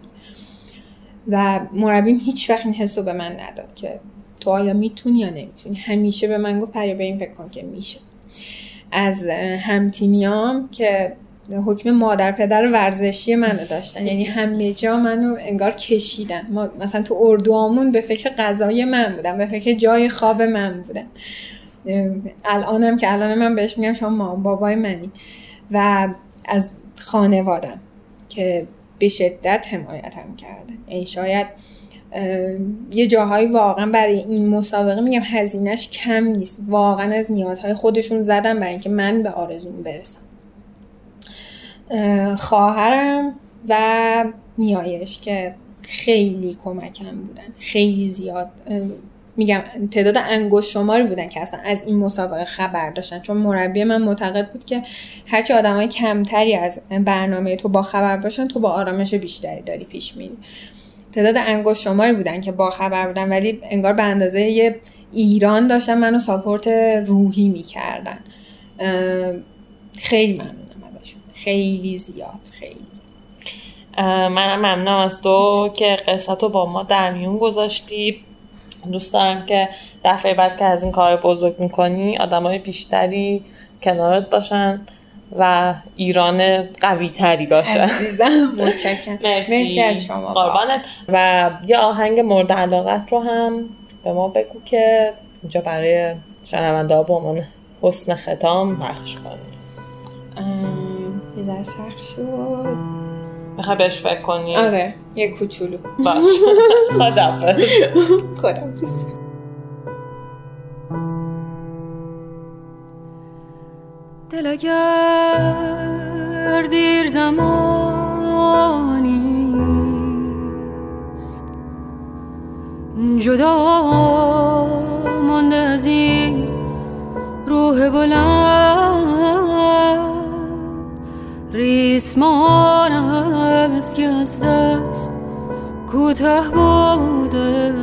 و مربیم هیچ وقت این حس به من نداد که تو آیا می‌تونی یا نمی‌تونی؟ همیشه به من گفت پری به این فکر کن که میشه. از همتیمیام که حکم مادر پدر ورزشی منو داشتن. یعنی همه جا منو انگار کشیدن. ما مثلا تو اردوامون به فکر غذای من بودن به فکر جای خواب من بودن الانم که الان من بهش میگم شما مام بابای منی. و از خانوادم که به شدت حمایتم کردن. این شاید یه جاهایی واقعا برای این مسابقه میگم هزینهش کم نیست. واقعا از نیازهای خودشون زدم برای اینکه من به آرزوم برسم. خواهرم و نیایش که خیلی کمکم بودن. خیلی زیاد میگم تعداد انگشت شماری بودن که اصلا از این مسابقه خبر داشتن. چون مربی من معتقد بود که هرچی های کمتری از برنامه تو با خبر باشن تو با آرامش بیشتری داری پیش میری. تعداد انگشت شماری بودن که با خبر بودن ولی انگار به اندازه یه ایران داشتن منو ساپورت روحی می‌کردن. خیلی ممنونم ازشون. خیلی زیاد خیلی. منم ممنونم از تو که قصت رو با ما در میون گذاشتی. دوست دارم که دفعه بعد که از این کار بزرگ می‌کنی آدم های بیشتری کنارت باشن. و ایران قوی تری باشه. عزیزم متشکرم. مرسی. مرسی از شما. قربانت. و یه آهنگ مورد علاقت رو هم به ما بگو که اینجا برای شنونده ها به عنوان حسن ختام پخش کنیم. یه ذره سخت شد. می‌خوای بهش فکر کنی؟ آره یه کوچولو. باش. خدافز خدافز دل اگر دیر زمانی جدا مانده از این روح بلند ریسمانم است که از دست کوته بوده.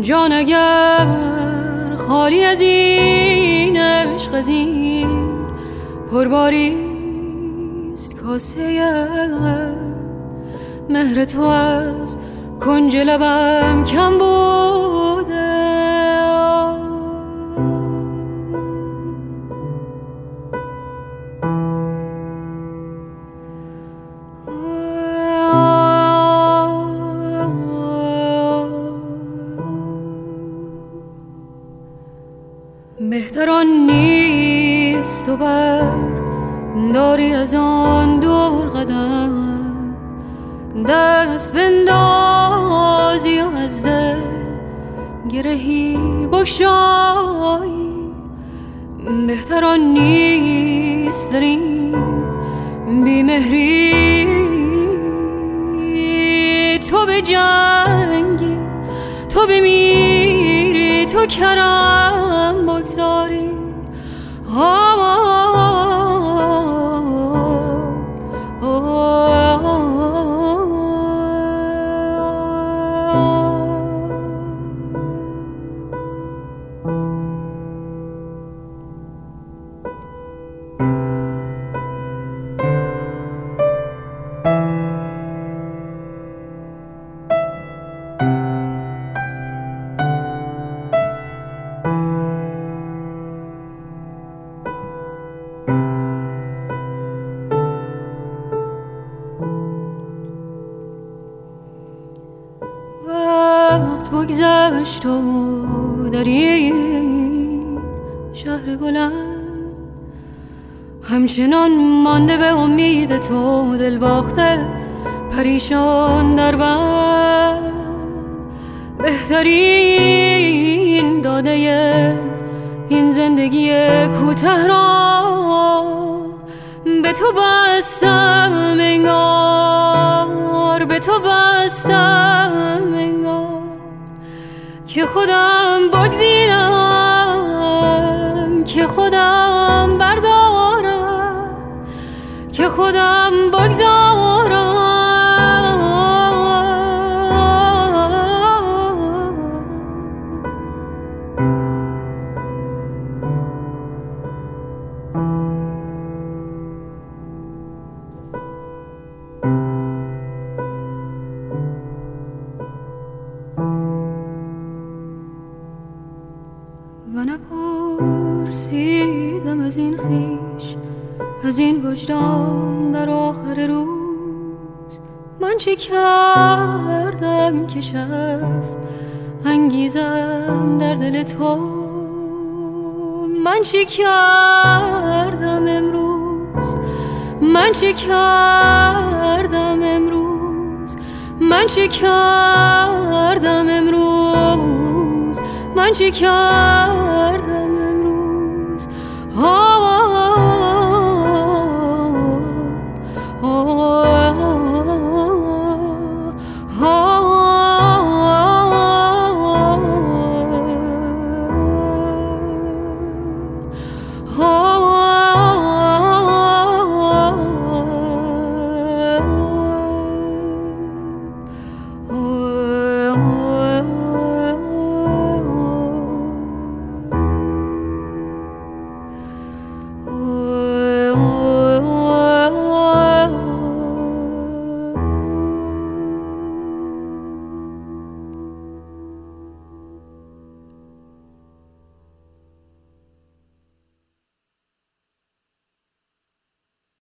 جان اگر خالی از این عشق از این پرباریست کاسه مهر تو از کنج لبم کم بوده. داری از آن دور قدم. دست بندازی و از دل گرهی بکشایی بهتران نیست داری بیمهری. تو به جنگی تو بمیری تو کرم بگذاری. خودم بگذار چه کردم امروز؟ من چه کردم امروز؟ من چه کردم